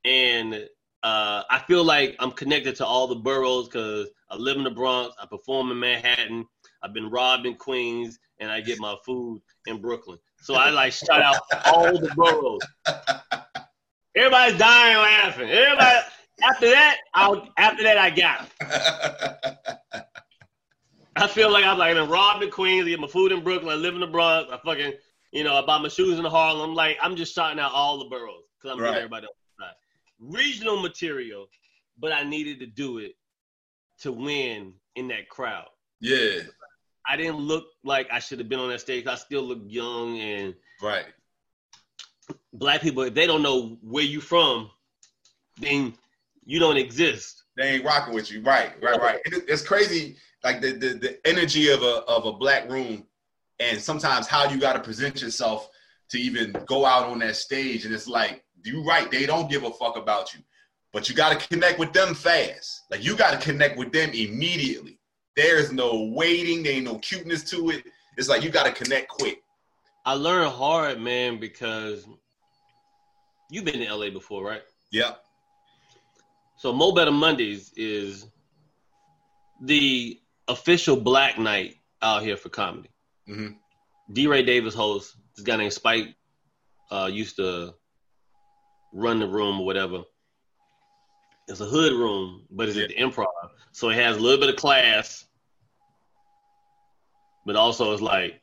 and uh, I feel like I'm connected to all the boroughs because I live in the Bronx. I perform in Manhattan. I've been robbed in Queens, and I get my food in Brooklyn. So I like shout out all the boroughs. Everybody's dying laughing. Everybody. After that, I'll after that I got 'em. <laughs> I feel like I'm like I'm robbed in Queens, I get my food in Brooklyn, I live in the Bronx, I fucking you know, I buy my shoes in Harlem. I'm like I'm just shouting out all the boroughs because I'm Right. everybody else. Regional material, but I needed to do it to win in that crowd. yeah, I didn't look like I should have been on that stage. I still look young and right. black people, if they don't know where you from, then you don't exist. They ain't rocking with you, right? Right, right. It's crazy, like the, the the energy of a of a black room, and sometimes how you got to present yourself to even go out on that stage, and it's like you right, they don't give a fuck about you, but you got to connect with them fast. Like you got to connect with them immediately. There's no waiting, there ain't no cuteness to it. It's like you got to connect quick. I learned hard, man, because you've been to LA before, right? Yep. So Mo Better Mondays is the official black night out here for comedy. Mhm. D. Ray Davis hosts. This guy named Spike uh, used to run the room or whatever. It's a hood room, but it's at the improv. So it has a little bit of class, but also it's like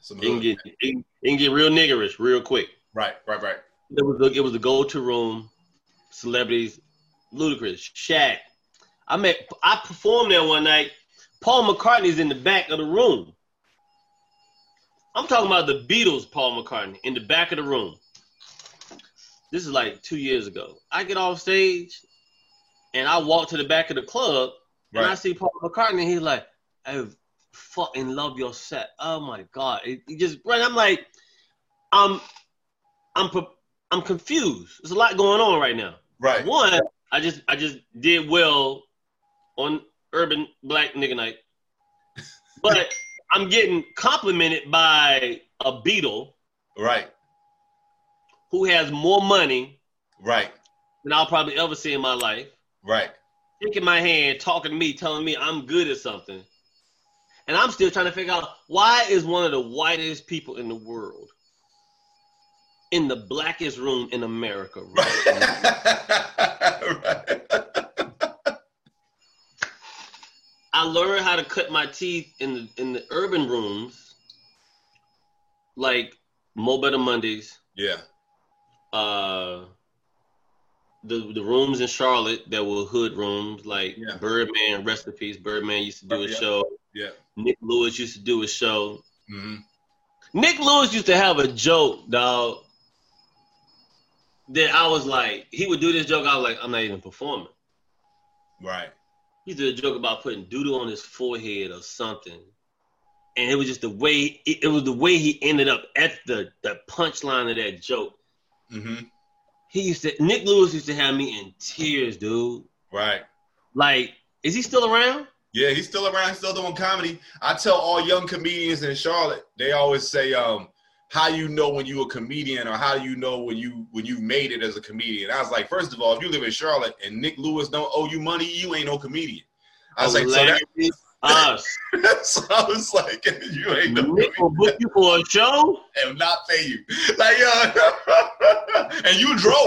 Some it can get it it can get real niggerish real quick. right, right, right. It was the, it was the go to room, celebrities, Ludacris, Shaq. I met I performed there one night. Paul McCartney's in the back of the room. I'm talking about the Beatles, Paul McCartney, in the back of the room. This is like two years ago. I get off stage and I walk to the back of the club and I see Paul McCartney. He's like, I fucking love your set. Oh my God. It, it just, right. I'm like, I'm, I'm, I'm confused. There's a lot going on right now. Right. One, I just, I just did well on Urban Black Nigga Night, but <laughs> I'm getting complimented by a Beatle Right. Who has more money Right. than I'll probably ever see in my life. Right. shaking my hand, talking to me, telling me I'm good at something. And I'm still trying to figure out why is one of the whitest people in the world in the blackest room in America right right. <laughs> I learned how to cut my teeth in the in the urban rooms, like Mo Better Mondays. Yeah. Uh, the the rooms in Charlotte that were hood rooms, like Yeah. Birdman, rest in peace. Birdman used to do a Yeah. show. Yeah. Nick Lewis used to do a show. hmm Nick Lewis used to have a joke, dog. That I was like, he would do this joke. I was like, I'm not even performing. Right. He did a joke about putting doodle on his forehead or something, and it was just the way it, it was the way he ended up at the the punchline of that joke. Hmm He used to Nick Lewis used to have me in tears, dude. Right. Like, is he still around? Yeah, he's still around, still doing comedy. I tell all young comedians in Charlotte, they always say, um, how you know when you a comedian or how you know when you when you made it as a comedian? I was like, first of all, if you live in Charlotte and Nick Lewis don't owe you money, you ain't no comedian. I was like, so that, Hilarious. Us. <laughs> so I was like, <laughs> you ain't no Nick will book you for a show. and not pay you. <laughs> Like, yo, and you drove.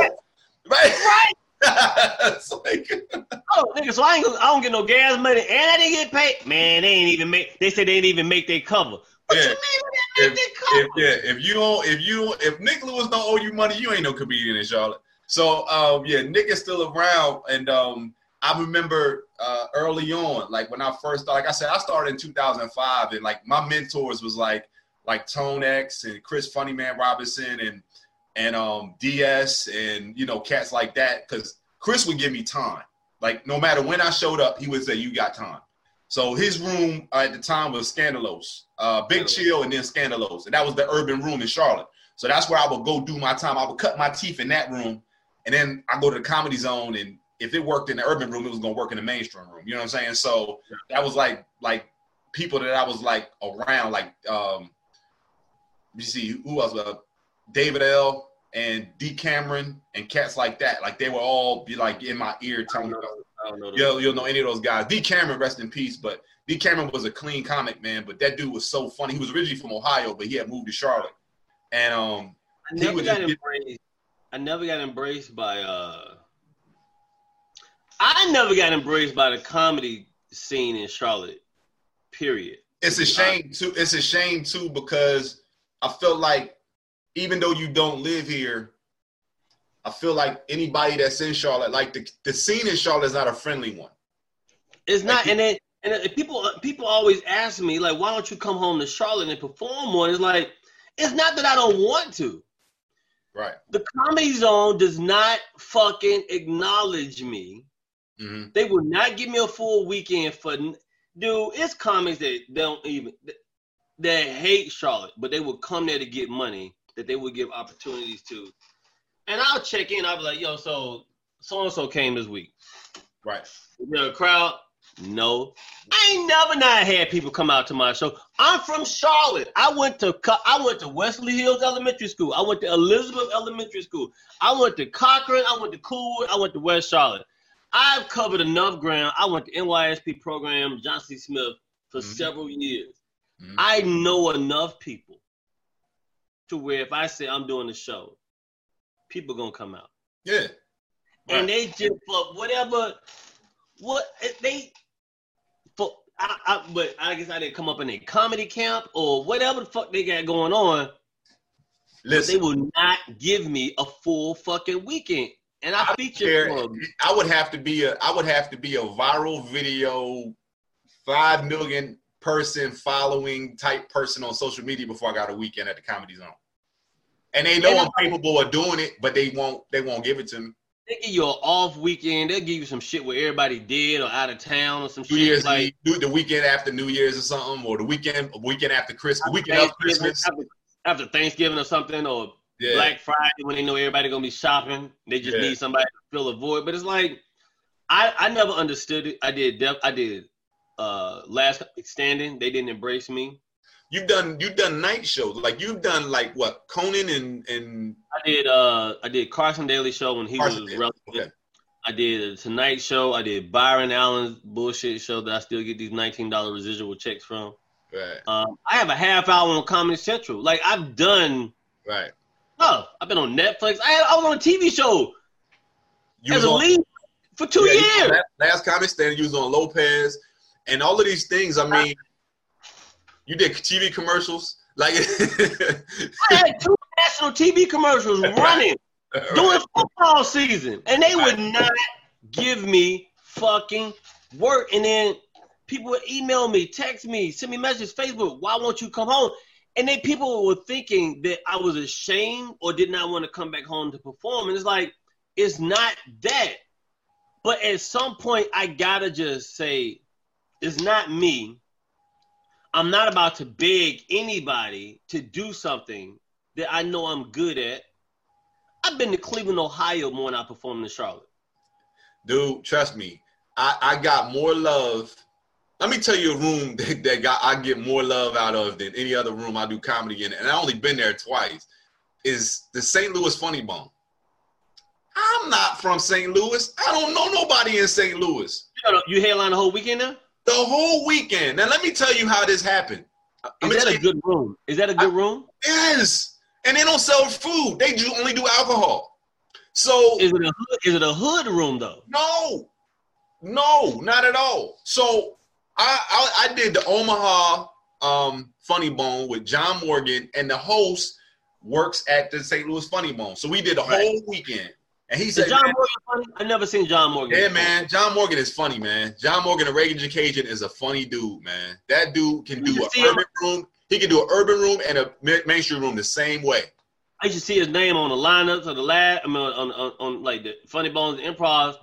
Right? Right. like, Oh, nigga, so I ain't I don't get no gas money and I didn't get paid. Man, they ain't even make. They said they didn't even make their cover. What Yeah. you mean if, make their if cover? yeah, if you don't, if you if Nick Lewis don't owe you money, you ain't no comedian in Charlotte. So um, yeah, Nick is still around, and um, I remember uh, early on, like when I first, like I said, I started in 2005, and like my mentors was like like Tone X and Chris Funnyman Robinson and and um DS and you know cats like that, because Chris would give me time. Like no matter when I showed up, he would say, "You got time." So his room at the time was Scandalos, uh, Big Chill, and then Scandalos, and that was the urban room in Charlotte. So that's where I would go do my time. I would cut my teeth in that room, and then I go to the Comedy Zone, and if it worked in the urban room, it was gonna work in the mainstream room. You know what I'm saying? So that was like like people that I was like around, like um, you see who else? Was uh, David L. and D. Cameron and cats like that. Like they were all be like in my ear telling me. know. I don't know. You'll, know any of those guys. D. Cameron, rest in peace. But D. Cameron was a clean comic man. But that dude was so funny. He was originally from Ohio, but he had moved to Charlotte. And um, I never got just get- embraced. I never got embraced by. uh I never got embraced by the comedy scene in Charlotte. Period. it's a shame too. It's a shame too because I felt like even though you don't live here, I feel like anybody that's in Charlotte, like the the scene in Charlotte is not a friendly one. It's not, and then and people people always ask me like, why don't you come home to Charlotte and perform more? It's like, it's not that I don't want to. Right. The comedy zone does not fucking acknowledge me. Hmm They will not give me a full weekend for. Dude, it's comics that don't even that hate Charlotte, but they will come there to get money that they will give opportunities to. And I'll check in. I'll be like, yo, so so and so came this week. Right. There a crowd? No. I ain't never not had people come out to my show. I'm from Charlotte. I went to I went to Wesley Hills Elementary School. I went to Elizabeth Elementary School. I went to Cochran. I went to Coulwood. I went to West Charlotte. I've covered enough ground. I went to NYSP program, John C. Smith, for Mhm. several years. Mhm. I know enough people to where if I say I'm doing a show, people gonna come out Yeah. and they just for whatever what they for I, I but I guess I didn't come up in a comedy camp or whatever the fuck they got going on. But they will not give me a full fucking weekend. And I, I feature. I would have to be a I would have to be a viral video, five million person following type person on social media before I got a weekend at the comedy zone. And they know And I'm capable of doing it, but they won't they won't give it to me. they give you an off weekend. They'll give you some shit where everybody dead or out of town or some New shit Year's like Eve, the weekend after New Year's or something, or the weekend weekend after Christmas, weekend Thanksgiving- Christmas. after, after Thanksgiving or something or Yeah, Black Friday when they know everybody gonna be shopping. They just Yeah. need somebody to fill a void. But it's like I I never understood it. I did def, I did uh last standing. They didn't embrace me. you've done you've done night shows, like you've done like what Conan and and I did uh I did Carson Daly show when he Carson was Daly, relevant. okay. I did a Tonight Show. I did Byron Allen's bullshit show that I still get these nineteen dollar residual checks from. Right. Um, I have a half hour on Comedy Central. Like I've done Right. Stuff. I've been on Netflix. I, had, I was on a TV show You as a on, lead for two yeah, you was on years. last comedy stand. You was on Lopez, and all of these things. I mean, you did TV commercials. Like, <laughs> I had two national TV commercials running during football season, and they would not give me fucking work. And then people would email me, text me, send me messages, Facebook. Why won't you come home? And then people were thinking that I was ashamed or did not want to come back home to perform. And it's like, it's not that. But at some point, I gotta just say, it's not me. I'm not about to beg anybody to do something that I know I'm good at. I've been to Cleveland, Ohio more than I performed in Charlotte. dude, trust me, I, I got more love. Let me tell you a room <laughs> that, that got I get more love out of than any other room I do comedy in, and I only been there twice. Is the St. Louis Funny Bone? I'm not from St. Louis. I don't know nobody in St. Louis. You, you headline the whole weekend now? The whole weekend. Now let me tell you how this happened. Uh, let Is that a you- good room? Is that a good room? Yes, and they don't sell food. They do only do alcohol. So Is it a hood, is it a hood room though? No, no, not at all. So I I, I did the Omaha um, Funny Bone with John Morgan, and the host works at the St. Louis Funny Bone. So we did the Right. whole weekend, and he said, John Morgan funny? I never seen John Morgan. "Yeah, man, John Morgan is funny, man. John Morgan, a Reagan Cajun, is a funny dude, man. That dude can do an see him- urban room. He can do an urban room and a mainstream room the same way. I used to see his name on the lineups of the lab. I mean, on, on, on like the Funny Bones improv,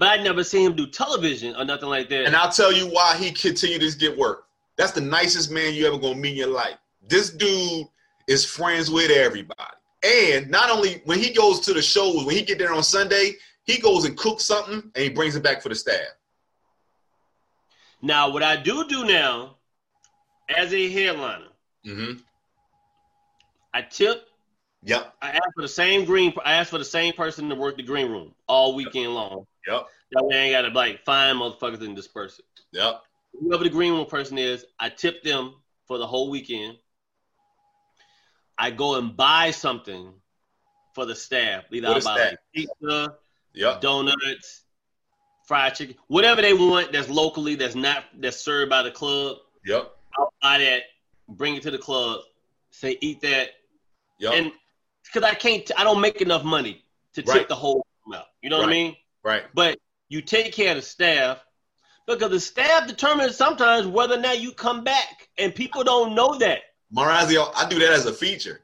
but I'd never seen him do television or nothing like that. And I'll tell you why he continued to get work. That's the nicest man you ever gonna meet in your life. This dude is friends with everybody. And not only when he goes to the shows, when he get there on Sunday, he goes and cooks something and he brings it back for the staff. now, what I do do now, as a headliner, Mm-hmm. I tip. Yep. I ask for the same green. I ask for the same person to work the green room all weekend long. Yep. That way, I ain't gotta like find motherfuckers and disperse it. Yep. whoever the green room person is, I tip them for the whole weekend. I go and buy something for the staff. Either I buy like pizza, Yep. donuts, fried chicken, whatever they want that's locally that's not that's served by the club. Yep. I'll buy that, bring it to the club, say eat that, Yep. and because I can't, I don't make enough money to tip Right. the whole amount. You know what I mean? Right. but you take care of the staff because the staff determines sometimes whether or not you come back, and people don't know that. Moranzio, I do that as a feature.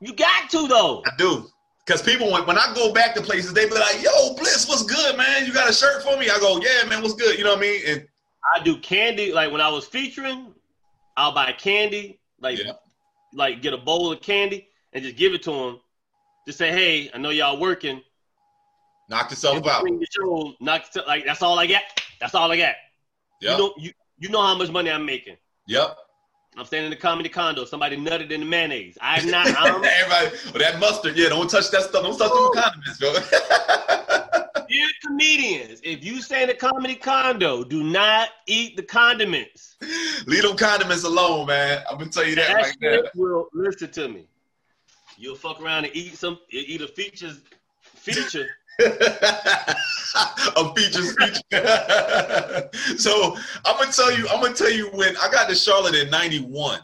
You got to though. I do. Because people, when, when I go back to places, they be like, yo, Bliss, what's good, man? You got a shirt for me? I go, yeah, man, what's good? You know what I mean? And I do candy like when I was featuring, I'll buy candy like Yeah. like get a bowl of candy and just give it to them. Just say, hey, I know y'all working. Knock yourself out. Bring the show, knock like that's all I got. That's all I got. Yep. You know you you know how much money I'm making. Yep. I'm staying in the comedy condo. Somebody nutted in the mayonnaise. I'm not. I'm, <laughs> um, Everybody, well, that mustard, yeah, don't touch that stuff. Don't touch them condiments, bro. Dear comedians, if you stay in the comedy condo, do not eat the condiments. Leave them condiments alone, man. I'm gonna tell you that That right now. will listen to me. You'll fuck around and eat some eat a features feature. <laughs> a feature speech. <laughs> so I'm gonna tell you, I'm gonna tell you when I got to Charlotte in '91.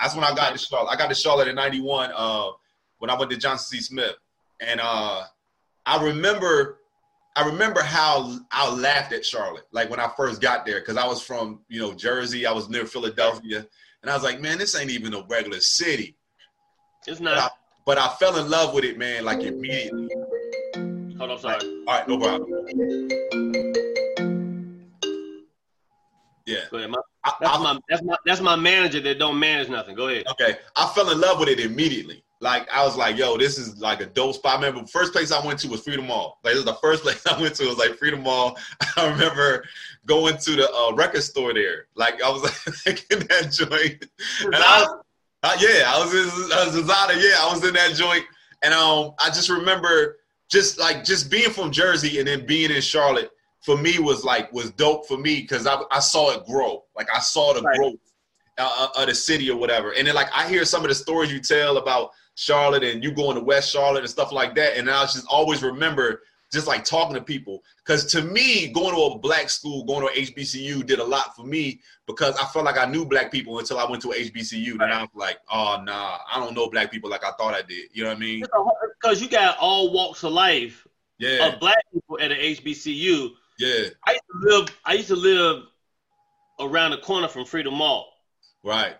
That's when I got to Charlotte. I got to Charlotte in '91 uh, when I went to Johnson C. Smith, and uh, I remember, I remember how I laughed at Charlotte, like when I first got there, because I was from you know Jersey, I was near Philadelphia, and I was like, man, this ain't even a regular city. It's But I, not. but I fell in love with it, man, like immediately. Hold on, sorry. All right, no problem. Yeah. Go ahead. My, that's I- my that's my that's my manager that don't manage nothing. Go ahead. okay. I fell in love with it immediately. Like I was like, yo, this is like a dope spot. I remember the first place I went to was Freedom Mall. Like this is the first <laughs> place I went to was like Freedom Mall. <laughs> I remember going to the uh, record store there. Like I was <laughs> like in that joint. And I was, uh, yeah, I was in, I was in Zada, yeah, I was in that joint, and um, I just remember just like just being from Jersey and then being in Charlotte for me was like was dope for me because I, I saw it grow. Like I saw the Right. growth uh, uh, of the city or whatever. And then like I hear some of the stories you tell about Charlotte and you going to West Charlotte and stuff like that. And I just always remember just like talking to people because to me going to a black school, going to HBCU did a lot for me because I felt like I knew black people until I went to a HBCU. And I was like, oh nah, I don't know black people like I thought I did. You know what I mean? Because you got all walks of life Yeah, of black people at an HBCU. yeah, I used to live. I used to live around the corner from Freedom Mall. right.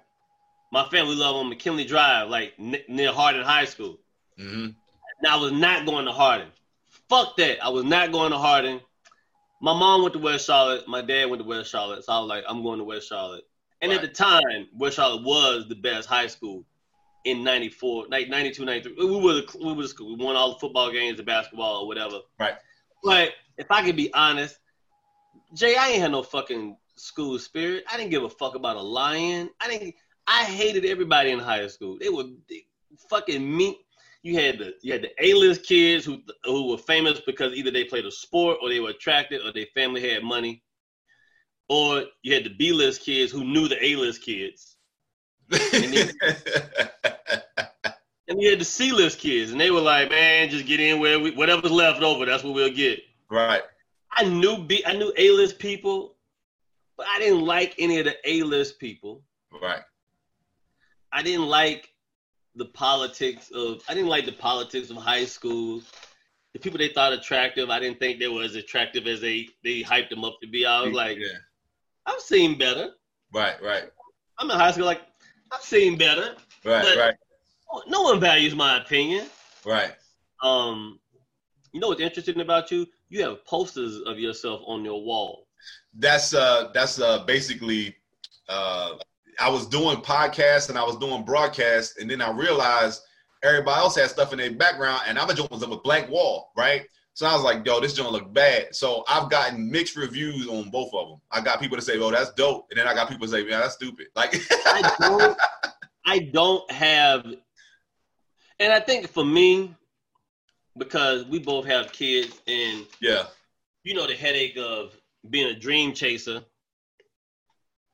My family lived on McKinley Drive, like n- near Harding High School. hmm Now I was not going to Harding. Fuck that. I was not going to Harding. My mom went to West Charlotte. My dad went to West Charlotte. So I was like, I'm going to West Charlotte. And at the time, West Charlotte was the best high school in 94, 92, 93. We were the, we were. We won all the football games, the basketball, or whatever. Right. But if I could be honest, Jay, I ain't had no fucking school spirit. I didn't give a fuck about a lion. I didn't. I hated everybody in high school. They were they fucking me. You had the you had the A list kids who who were famous because either they played a sport or they were attracted or their family had money, or you had the B list kids who knew the A list kids, <laughs> and you had the C list kids, and they were like, man, just get in where we, whatever's left over, that's what we'll get. right. I knew B, I knew A list people, but I didn't like any of the A list people. Right. I didn't like the politics of I didn't like the politics of high school. The people they thought attractive, I didn't think they were as attractive as they they hyped them up to be. I was like, yeah. I've seen better. Right. Right. I'm in high school, like I've seen better. Right. Right. No one values my opinion. Right. Um, you know what's interesting about you? You have posters of yourself on your wall. That's uh. That's uh. Basically, uh. I was doing podcasts and I was doing broadcasts, and then I realized everybody else had stuff in their background, and I'm a joint was up a blank wall, right? So I was like, yo, this joint look bad. So I've gotten mixed reviews on both of them. I got people to say, oh, that's dope, and then I got people to say, yeah, that's stupid. Like, I don't, <laughs> I don't have, and I think for me, because we both have kids, and yeah, you know the headache of being a dream chaser,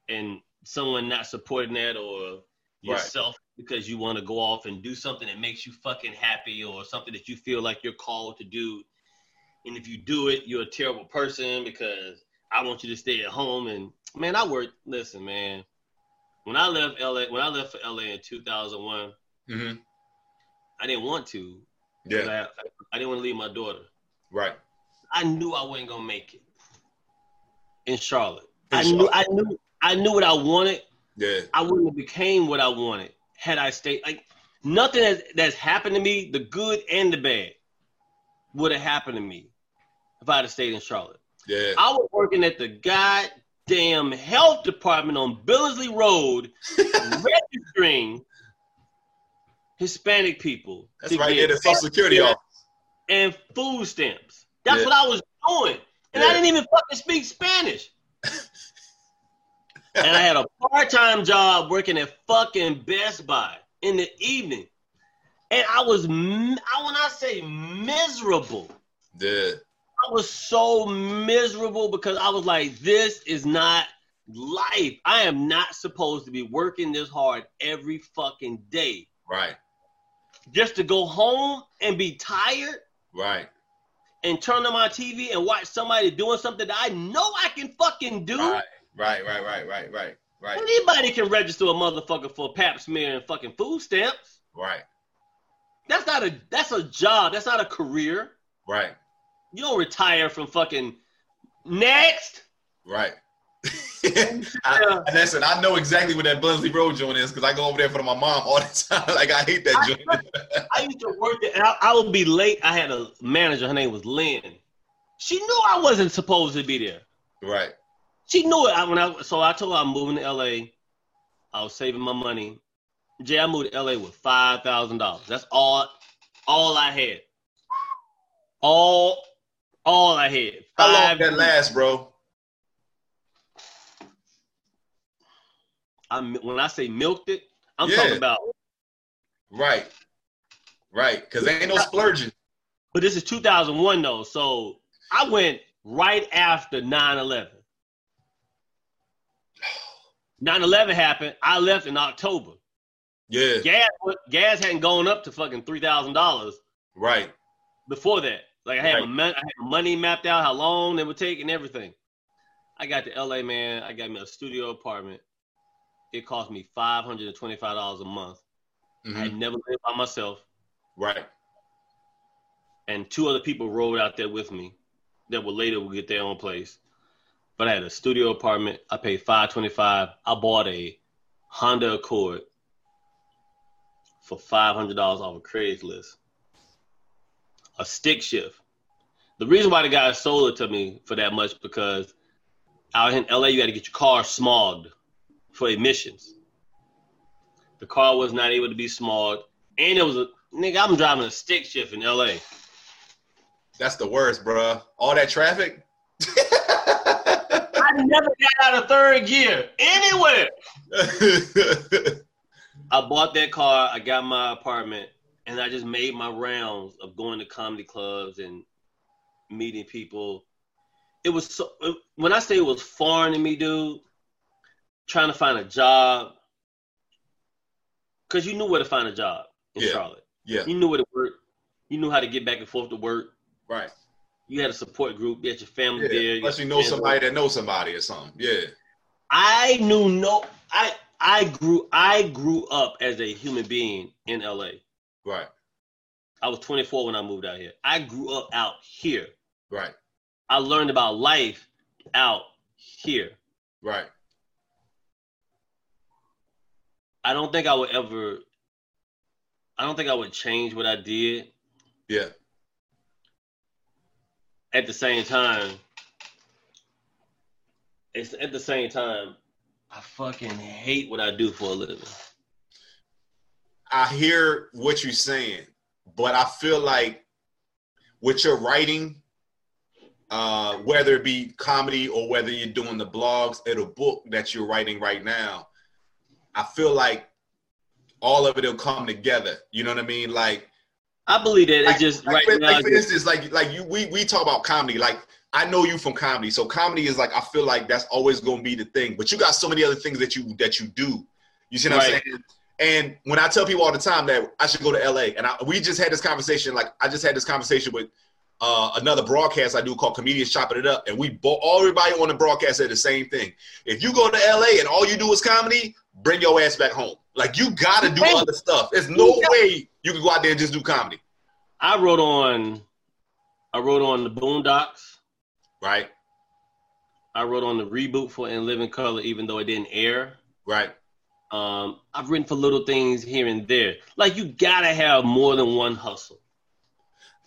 and someone not supporting that, or yourself because you want to go off and do something that makes you fucking happy, or something that you feel like you're called to do, and if you do it, you're a terrible person because I want you to stay at home. And man, I worked. Listen, man. When I left LA, when I left for LA in 2001, hmm I didn't want to. yeah, I, I didn't want to leave my daughter. right. I knew I wasn't gonna make it in Charlotte. In I knew, Charlotte. I knew, I knew what I wanted. Yeah, I wouldn't have became what I wanted had I stayed. Like nothing that's, that's happened to me, the good and the bad, would have happened to me if I'd have stayed in Charlotte. yeah. I was working at the goddamn health department on Billingsley Road, <laughs> registering Hispanic people. That's right there, the Social Security office. and food stamps. That's Yeah. what I was doing. And I didn't even fucking speak Spanish. <laughs> and I had a part-time job working at fucking Best Buy in the evening. And I was, I when I say miserable, Yeah, I was so miserable because I was like, this is not life. I am not supposed to be working this hard every fucking day right, just to go home and be tired right, and turn on my TV and watch somebody doing something that I know I can fucking do. right, right, right, right, right, right, right, Anybody can register a motherfucker for pap smear and fucking food stamps. right, That's not a that's a job. That's not a career. right, You don't retire from fucking next. right. <laughs> I, listen, I know exactly what that Billingsley Road joint is because I go over there for my mom all the time. <laughs> like I hate that joint. I used to work there, and I, I would be late. I had a manager. Her name was Lynn. She knew I wasn't supposed to be there. right, She knew it. I, when I so I told her I'm moving to LA. I was saving my money. Jay, I moved to LA with five thousand dollars. That's all, all I had. All, all I had. how long that last, bro? I when I say milked it, I'm Yeah. talking about Right, right, because ain't no splurging. But this is 2001 though, so I went right after 9/11. 9/11 happened. I left in October. Yeah. Gas gas hadn't gone up to fucking three thousand dollars Right. before that. Like I had, Right. my I had my money mapped out, how long it would take, and everything. I got to LA, man. I got me a studio apartment. It cost me five hundred and twenty-five dollars a month. I Mhm. had never lived by myself, Right. and two other people rode out there with me that would later would get their own place. But I had a studio apartment. I paid five twenty-five. I bought a Honda Accord for five hundred dollars off of Craigslist. A stick shift. The reason why the guy sold it to me for that much because out in LA you got to get your car smogged for emissions. The car was not able to be smogged, and it was a nigga. I'm driving a stick shift in LA. That's the worst, bruh. All that traffic. <laughs> I never got out of third gear anywhere. <laughs> I bought that car. I got my apartment, and I just made my rounds of going to comedy clubs and meeting people. It was so. When I say it was foreign to me, dude, trying to find a job, because you knew where to find a job in Yeah. Charlotte. yeah. You knew where to work. You knew how to get back and forth to work. Right. You had a support group. You had your family Yeah. there. Unless you know somebody that knows somebody or something. Yeah. I knew no. I I grew I grew up as a human being in LA. Right. I was 24 when I moved out here. I grew up out here. Right. I learned about life out here. Right. I don't think I would ever. I don't think I would change what I did. Yeah. At the same time, it's at the same time, I fucking hate what I do for a living. I hear what you're saying, but I feel like with your writing, uh, whether it be comedy or whether you're doing the blogs or the book that you're writing right now, I feel like all of it will come together. You know what I mean? Like, I believe that it's just like, right for, now. like for instance, like like you we we talk about comedy. Like I know you from comedy, so comedy is like I feel like that's always gonna be the thing. But you got so many other things that you that you do. You see what I'm saying? And when I tell people all the time that I should go to LA, and I, we just had this conversation, like I just had this conversation with uh, another broadcast I do called Comedians Chopping It Up, and we both everybody on the broadcast said the same thing. If you go to LA and all you do is comedy, bring your ass back home. Like you got to do Hey. other stuff. There's no way you can go out there and just do comedy, I wrote on, I wrote on the Boondocks. right? I wrote on the reboot for In Living Color, even though it didn't air. Right. Um, I've written for little things here and there. Like you gotta have more than one hustle.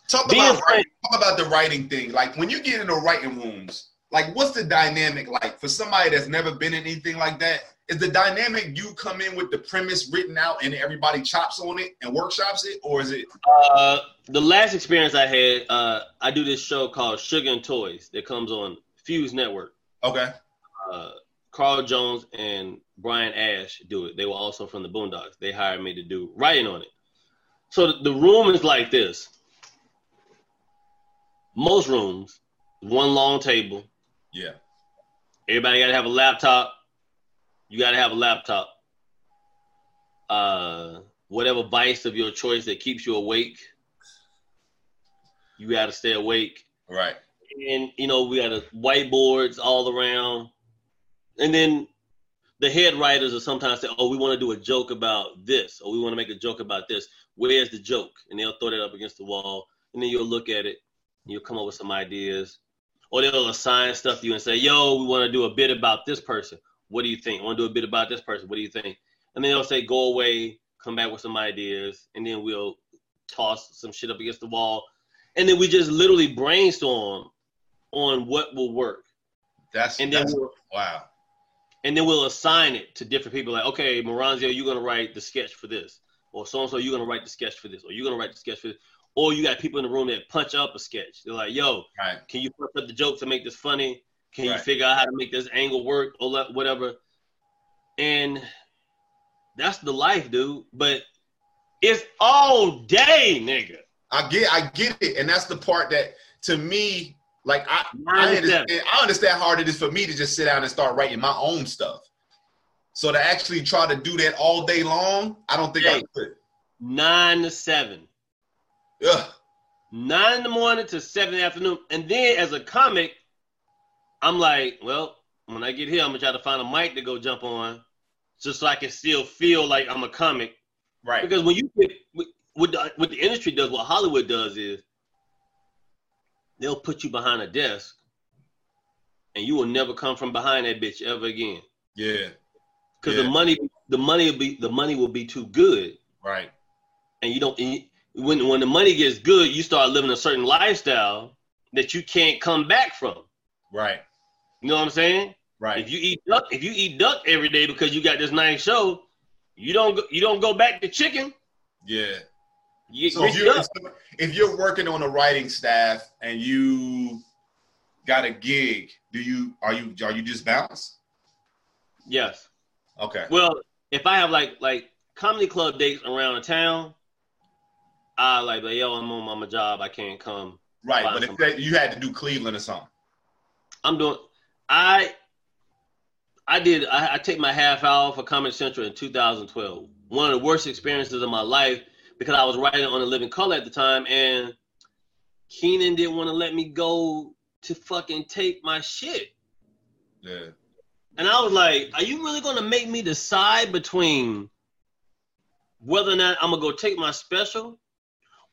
Talk Being about talk about the writing thing. Like when you get into writing rooms, like what's the dynamic like for somebody that's never been in anything like that? Is the dynamic you come in with the premise written out and everybody chops on it and workshops it, or is it Uh, the last experience I had, uh, I do this show called Sugar and Toys that comes on Fuse Network. okay? Uh, Carl Jones and Brian Ash do it. They were also from the Boondocks. They hired me to do writing on it. So the, the room is like this. Most rooms, one long table. Yeah, Everybody got to have a laptop. You got to have a laptop. Uh, whatever vice of your choice that keeps you awake, you got to stay awake. right, And you know we got a whiteboards all around, and then the head writers will sometimes say, "Oh, we want to do a joke about this, or we want to make a joke about this. Where's the joke?" And they'll throw that up against the wall, and then you'll look at it, and you'll come up with some ideas, or they'll assign stuff to you and say, "Yo, we want to do a bit about this person. What do you think? I want to do a bit about this person. What do you think?" And then they'll say, "Go away, come back with some ideas," and then we'll toss some shit up against the wall, and then we just literally brainstorm on what will work, that's and then that's we'll, wow, and then we'll assign it to different people. Like, okay, Moranzio, you're gonna write the sketch for this, or so and so, you're gonna write the sketch for this, or you're gonna write the sketch for this, or you got people in the room that punch up a sketch. They're like, yo, right, can you punch up the joke to make this funny? Can you figure out how to make this angle work or whatever? And that's the life, dude. But it's all day, nigga. I get I get it, and that's the part that to me, like I I understand, I understand how hard it is for me to just sit down and start writing my own stuff. So to actually try to do that all day long, I don't think I could. Nine to seven. Ugh. Nine in the morning to seven in the afternoon. And then as a comic, I'm like, well, when I get here, I'm gonna try to find a mic to go jump on, just so I can still feel like I'm a comic. Right. Because when you get what the, what the industry does, what Hollywood does is they'll put you behind a desk, and you will never come from behind that bitch ever again. Yeah. Because yeah. the money, the money will be the money will be too good. Right. And you don't. And when when the money gets good, you start living a certain lifestyle that you can't come back from. Right. You know what I'm saying? Right. If you eat duck, if you eat duck every day because you got this nice show, you don't go, you don't go back to chicken. Yeah. You so if you're, if you're working on a writing staff and you got a gig, do you are you are you just bounce? Yes. Okay. Well, if I have like like comedy club dates around the town, I like, like yo, I'm on my job, I can't come. Right, but if they, you had to do Cleveland or something, I'm doing. I I did. I, I take my half hour for Comedy Central in 2012. One of the worst experiences of my life because I was writing on a living color at the time, and Keenen didn't want to let me go to fucking take my shit. Yeah. And I was like, "Are you really gonna make me decide between whether or not I'm gonna go take my special,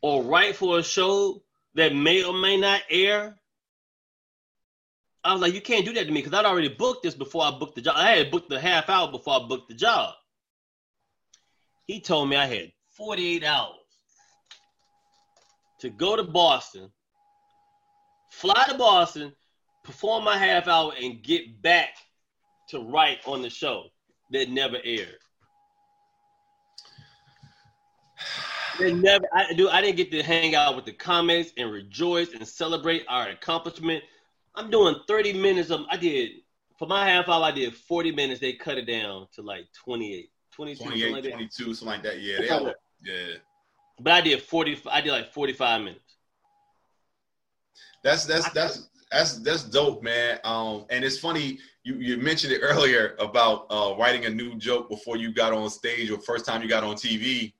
or write for a show that may or may not air?" I was like, "You can't do that to me because I'd already booked this before I booked the job. I had booked the half hour before I booked the job." He told me I had 48 hours to go to Boston, fly to Boston, perform my half hour, and get back to write on the show that never aired. They never, I do. I didn't get to hang out with the comics and rejoice and celebrate our accomplishment. I'm doing 30 minutes of. I did for my half hour. I did 40 minutes. They cut it down to like 28, 22, 28, like 22, something like that. Yeah, they yeah. But I did 40. I did like 45 minutes. That's that's that's that's that's dope, man. Um, and it's funny you you mentioned it earlier about uh, writing a new joke before you got on stage or first time you got on TV.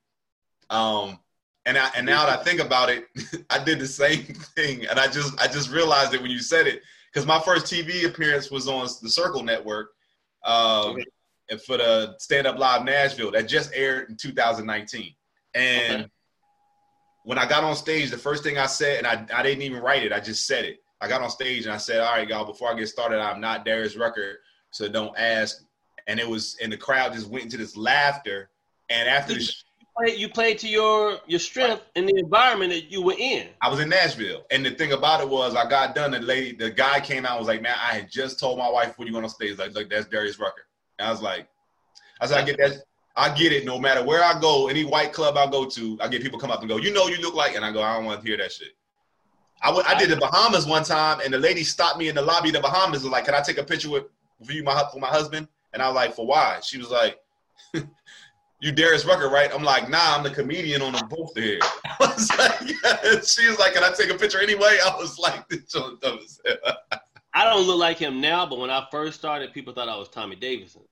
Um, and I and now that I think about it, <laughs> I did the same <laughs> thing, and I just I just realized it when you said it because my first TV appearance was on the Circle Network. Um, okay. And for the Stand Up Live Nashville that just aired in 2019. And okay. when I got on stage, the first thing I said, and I, I didn't even write it, I just said it. I got on stage and I said, All right, y'all, before I get started, I'm not Darius Rucker, so don't ask. And it was, and the crowd just went into this laughter. And after <laughs> the you played to your your strength in the environment that you were in. I was in Nashville, and the thing about it was, I got done. The lady, the guy came out, and was like, "Man, I had just told my wife when you went on stage, like, like that's Darius Rucker." And I was like, "I said, I get that. I get it. No matter where I go, any white club I go to, I get people come up and go, "You know, you look like," and I go, "I don't want to hear that shit." I, w- I did the Bahamas one time, and the lady stopped me in the lobby of the Bahamas. Was like, "Can I take a picture with you, my for my husband?" And I was like, "For why?" She was like, "You Darius Rucker, right?" I'm like, "Nah, I'm the comedian on the poster here." <laughs> I was like. <laughs> She was like, "Can I take a picture anyway?" I was like, "This dumb as hell." <laughs> I don't look like him now, but when I first started, people thought I was Tommy Davidson.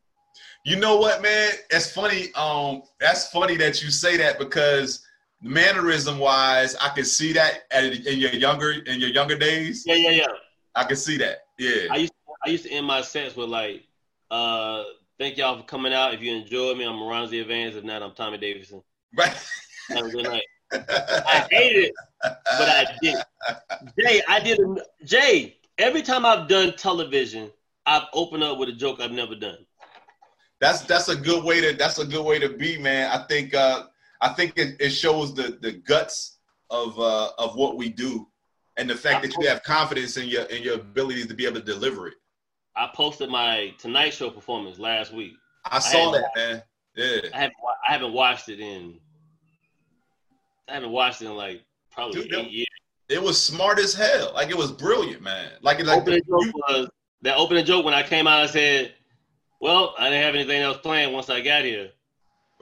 You know what, man? It's funny. Um, that's funny that you say that because mannerism wise, I can see that at, in your younger in your younger days. Yeah, yeah, yeah. I can see that. Yeah. I used to, I used to end my sets with like, uh, "Thank y'all for coming out. If you enjoyed me, I'm Ronzi Evans. If not, I'm Tommy Davidson." Right. Have a good night. <laughs> I hated it, but I did. Jay, I did. Jay, every time I've done television, I've opened up with a joke I've never done that's that's a good way to that's a good way to be, man. I think uh, I think it, it shows the the guts of uh, of what we do, and the fact that you have confidence in your in your abilities to be able to deliver it. I posted my Tonight Show performance last week. I saw I that, man. Yeah, I haven't I haven't watched it in I haven't watched it in like probably Dude, eight it, years. It was smart as hell. Like it was brilliant, man. Like it like opening the, joke was, that opening joke when I came out and said well, I didn't have anything else planned once I got here.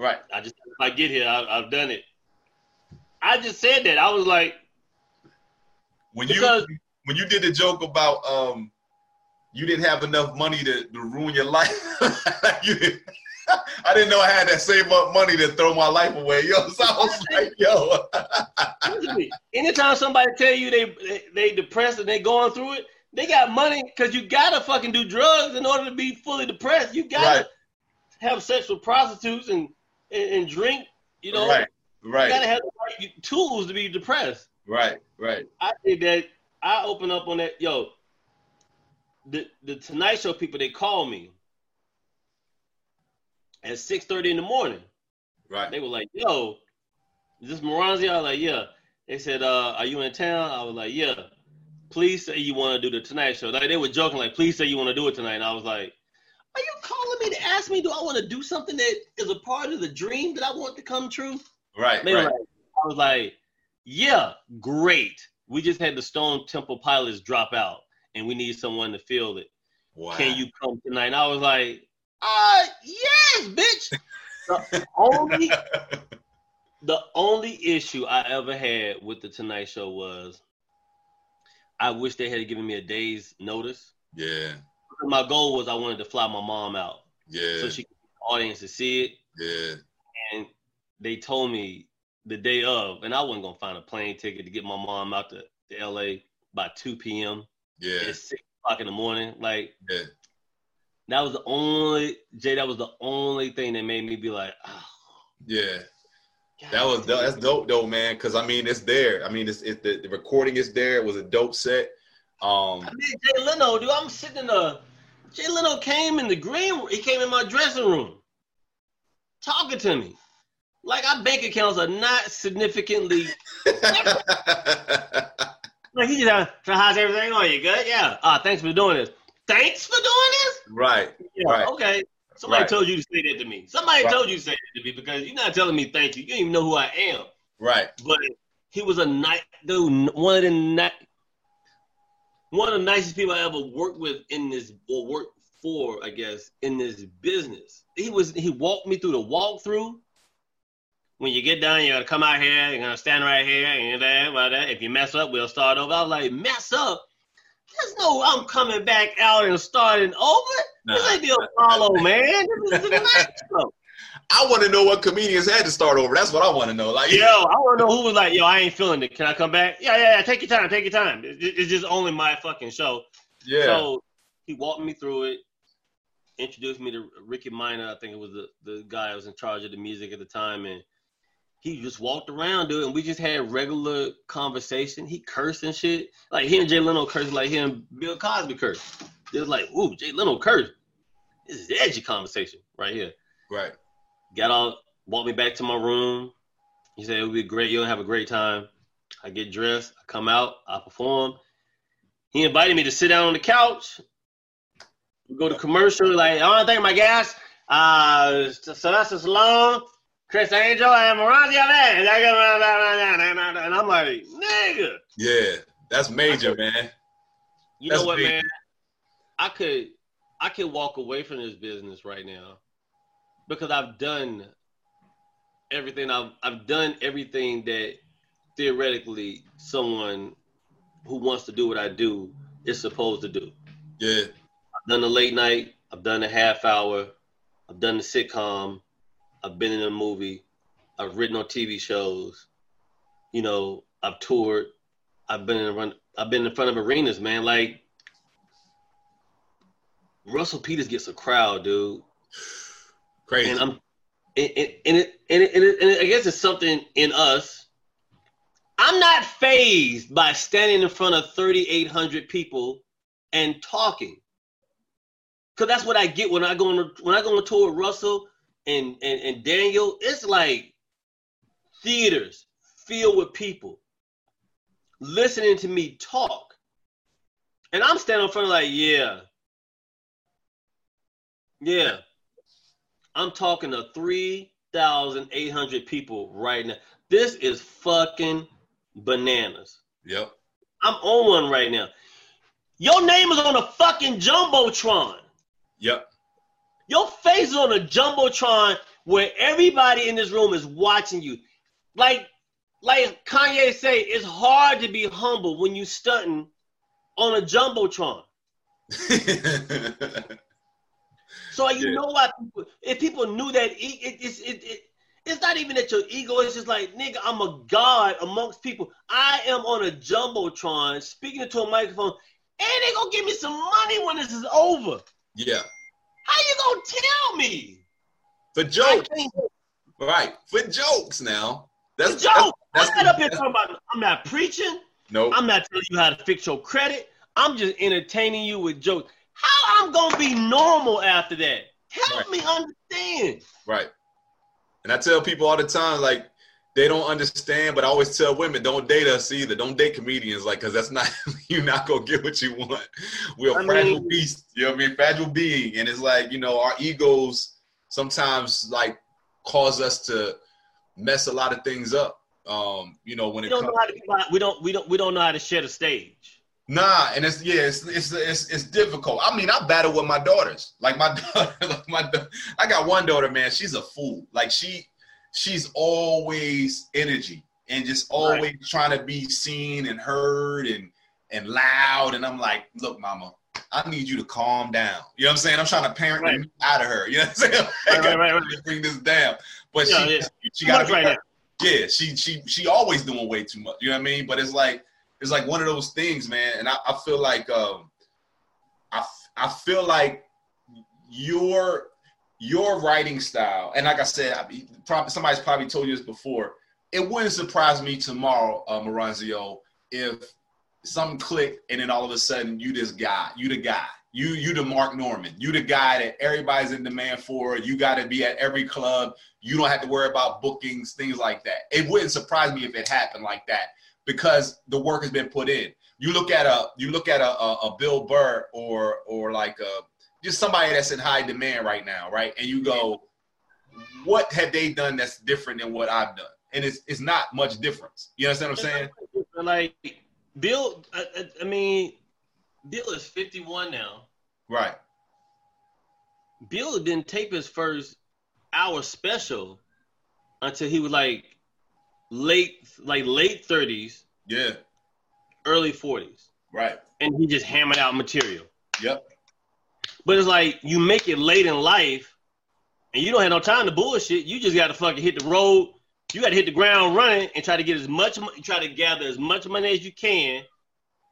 Right. I just if I get here, I, have done it. I just said that. I was like, when you when you did the joke about um you didn't have enough money to, to ruin your life. <laughs> you didn't, <laughs> I didn't know I had to save up money to throw my life away. <laughs> Yo, so I was like, yo. anytime somebody tell you they, they they depressed and they going through it, they got money because you gotta fucking do drugs in order to be fully depressed. You gotta Right. have sex with prostitutes and and, and drink. You know, right, you right, gotta have the right tools to be depressed. right, right. I did that. I opened up on that. Yo, the the Tonight Show people they call me at six thirty in the morning. Right. They were like, "Yo, is this Moranzi?" I was like, "Yeah." They said, uh, "Are you in town?" I was like, "Yeah." Please say you want to do the Tonight Show. Like, they were joking, like, "Please say you want to do it tonight." And I was like, "Are you calling me to ask me do I want to do something that is a part of the dream that I want to come true?" Right, They right. like, I was like, "Yeah, great. We just had the Stone Temple Pilots drop out, and we need someone to fill it. Wow. Can you come tonight?" And I was like, "Uh, yes, bitch." The only the only issue I ever had with the Tonight Show was I wish they had given me a day's notice. Yeah, My goal was I wanted to fly my mom out yeah, so she could the audience to see it. yeah. And they told me the day of, and I wasn't gonna find a plane ticket to get my mom out to, to LA by 2 p.m. Yeah, It's six o'clock in the morning. Like yeah, that was the only Jay. That was the only thing that made me be like, oh, yeah. God That was damn. that's dope though, man. Because I mean, it's there. I mean, it's, it's the, the recording is there. It was a dope set. Um, I mean, Jay Leno, dude, I'm sitting in the. Jay Leno came in the green. He came in my dressing room, talking to me, like our bank accounts are not significantly. <laughs> Like he just, so how's everything? Oh, you good? Yeah. Uh, thanks for doing this. Thanks for doing this. right, Yeah. Right. Okay. Somebody Right. told you to say that to me. Somebody Right. told you to say that to me because you're not telling me thank you. You don't even know who I am. right, But he was a nice dude. One of the ni- one of the nicest people I ever worked with in this or worked for, I guess, in this business. He was he walked me through the walkthrough. When you get done, you're gonna come out here, you're gonna stand right here, and blah, that. If you mess up, we'll start over. I was like, mess up? There's no I'm coming back out and starting over. This Nah. ain't the Apollo, man. This is the. <laughs> I want to know what comedians had to start over. That's what I want to know. Like, Yo, I want to know who was like, yo, I ain't feeling it. Can I come back? Yeah, yeah, yeah. Take your time. Take your time. It's just only my fucking show. yeah, So he walked me through it, introduced me to Rickey Minor. I think it was the, the guy that was in charge of the music at the time. And he just walked around, dude, and we just had regular conversation. He cursed and shit. Like he and Jay Leno cursed like him, Bill Cosby cursed. It was like, ooh, Jay Leno cursed. This is edgy conversation right here right, got out, walked me back to my room. He said it'll be great. You'll have a great time. I get dressed, I come out, I perform. He invited me to sit down on the couch. We go to commercial. Like I want to thank my guests, uh, Sylvester Stallone, Criss Angel, and Moranzi Ahmed. And I'm like, nigga. yeah. That's major, man. You That's know what, big. man? I could I could walk away from this business right now because I've done everything I've I've done everything that theoretically someone who wants to do what I do is supposed to do. Yeah, I've done the late night, I've done the half hour, I've done the sitcom, I've been in a movie, I've written on TV shows, you know, I've toured, I've been in run, I've been in front of arenas, man. Like Russell Peters gets a crowd, dude, crazy. and I'm, and, and, and, it, and, it, and, it, and I guess it's something in us. I'm not phased by standing in front of 3,800 people and talking. Cause that's what I get when I go on when I go on tour with Russell and, and and Daniel. It's like theaters filled with people listening to me talk, and I'm standing in front of like, yeah, yeah. I'm talking to three thousand eight hundred people right now. This is fucking bananas. yep. I'm on one right now. Your name is on a fucking jumbotron. Yep. Your face is on a jumbotron where everybody in this room is watching you. Like like Kanye say, it's hard to be humble when you stunting on a jumbotron. <laughs> so like, you yeah. know why people, if people knew that it, it, it, it, it's not even that your ego. It's just like nigga, I'm a god amongst people. I am on a jumbotron speaking into a microphone, and they gonna give me some money when this is over. Yeah. How you gonna tell me? For jokes. Right. For jokes now. That's For jokes. That's, that's I'm not up here talking about I'm not preaching. No. Nope. I'm not telling you how to fix your credit. I'm just entertaining you with jokes. How I'm gonna be normal after that? Help right. me understand. Right. And I tell people all the time, like, they don't understand, but I always tell women, don't date us either. Don't date comedians, like, cause that's not <laughs> you're not gonna get what you want. We're a fragile mean, beast, you know what I mean? Fragile being. And it's like, you know, our egos sometimes like cause us to mess a lot of things up. Um, you know, when we it don't comes, know how to, we don't we don't we don't know how to share the stage. Nah, and it's yeah, it's, it's it's it's difficult. I mean, I battle with my daughters. Like my <laughs> daughter, like my I got one daughter, man. She's a fool. Like she she's always energy and just always right. trying to be seen and heard and and loud. And I'm like, look, mama, I need you to calm down. You know what I'm saying? I'm trying to parent right. out of her. You know what I'm saying? <laughs> Like, right, right, right, Bring this down. But yeah, she yeah. she got to be right yeah. She she she always doing way too much. You know what I mean? But it's like it's like one of those things, man. And I, I feel like um I I feel like your your writing style, and like I said, I, probably, somebody's probably told you this before. It wouldn't surprise me tomorrow, uh, Moranzio, if something clicked and then all of a sudden you this guy, you the guy, you you the Mark Normand, you the guy that everybody's in demand for. You got to be at every club. You don't have to worry about bookings, things like that. It wouldn't surprise me if it happened like that because the work has been put in. You look at a you look at a, a, a Bill Burr or or like a just somebody that's in high demand right now, right? And you go, what have they done that's different than what I've done? And it's it's not much difference. You understand what I'm saying? Like Bill, I, I mean, Bill is 51 now. Right. Bill didn't tape his first hour special until he was like late, like late 30s. Yeah. Early 40s. Right. And he just hammered out material. Yep. But it's like you make it late in life, and you don't have no time to bullshit. You just got to fucking hit the road. You got to hit the ground running and try to get as much, try to gather as much money as you can,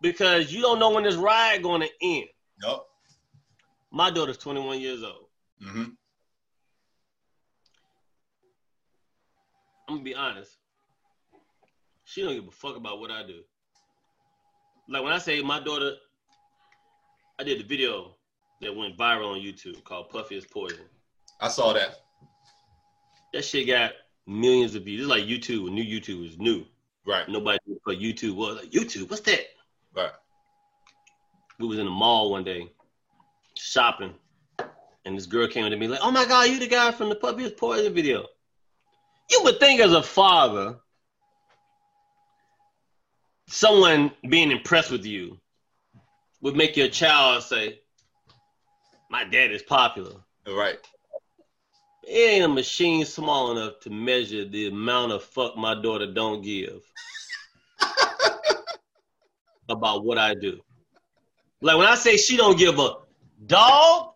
because you don't know when this ride going to end. Nope. My daughter's 21 years old. Mm-hmm. I'm gonna be honest. She don't give a fuck about what I do. Like when I say my daughter, I did the video that went viral on YouTube called Puffy is Poison. I saw that. That shit got millions of views. It's like YouTube when new YouTube is new. Right. Nobody knew what YouTube was like YouTube. What's that? Right. We was in the mall one day shopping, and this girl came to me like, "Oh my god, you the guy from the Puffy is Poison video." You would think as a father, someone being impressed with you would make your child say, my dad is popular. Right. It ain't a machine small enough to measure the amount of fuck my daughter don't give <laughs> about what I do. Like when I say she don't give a dog,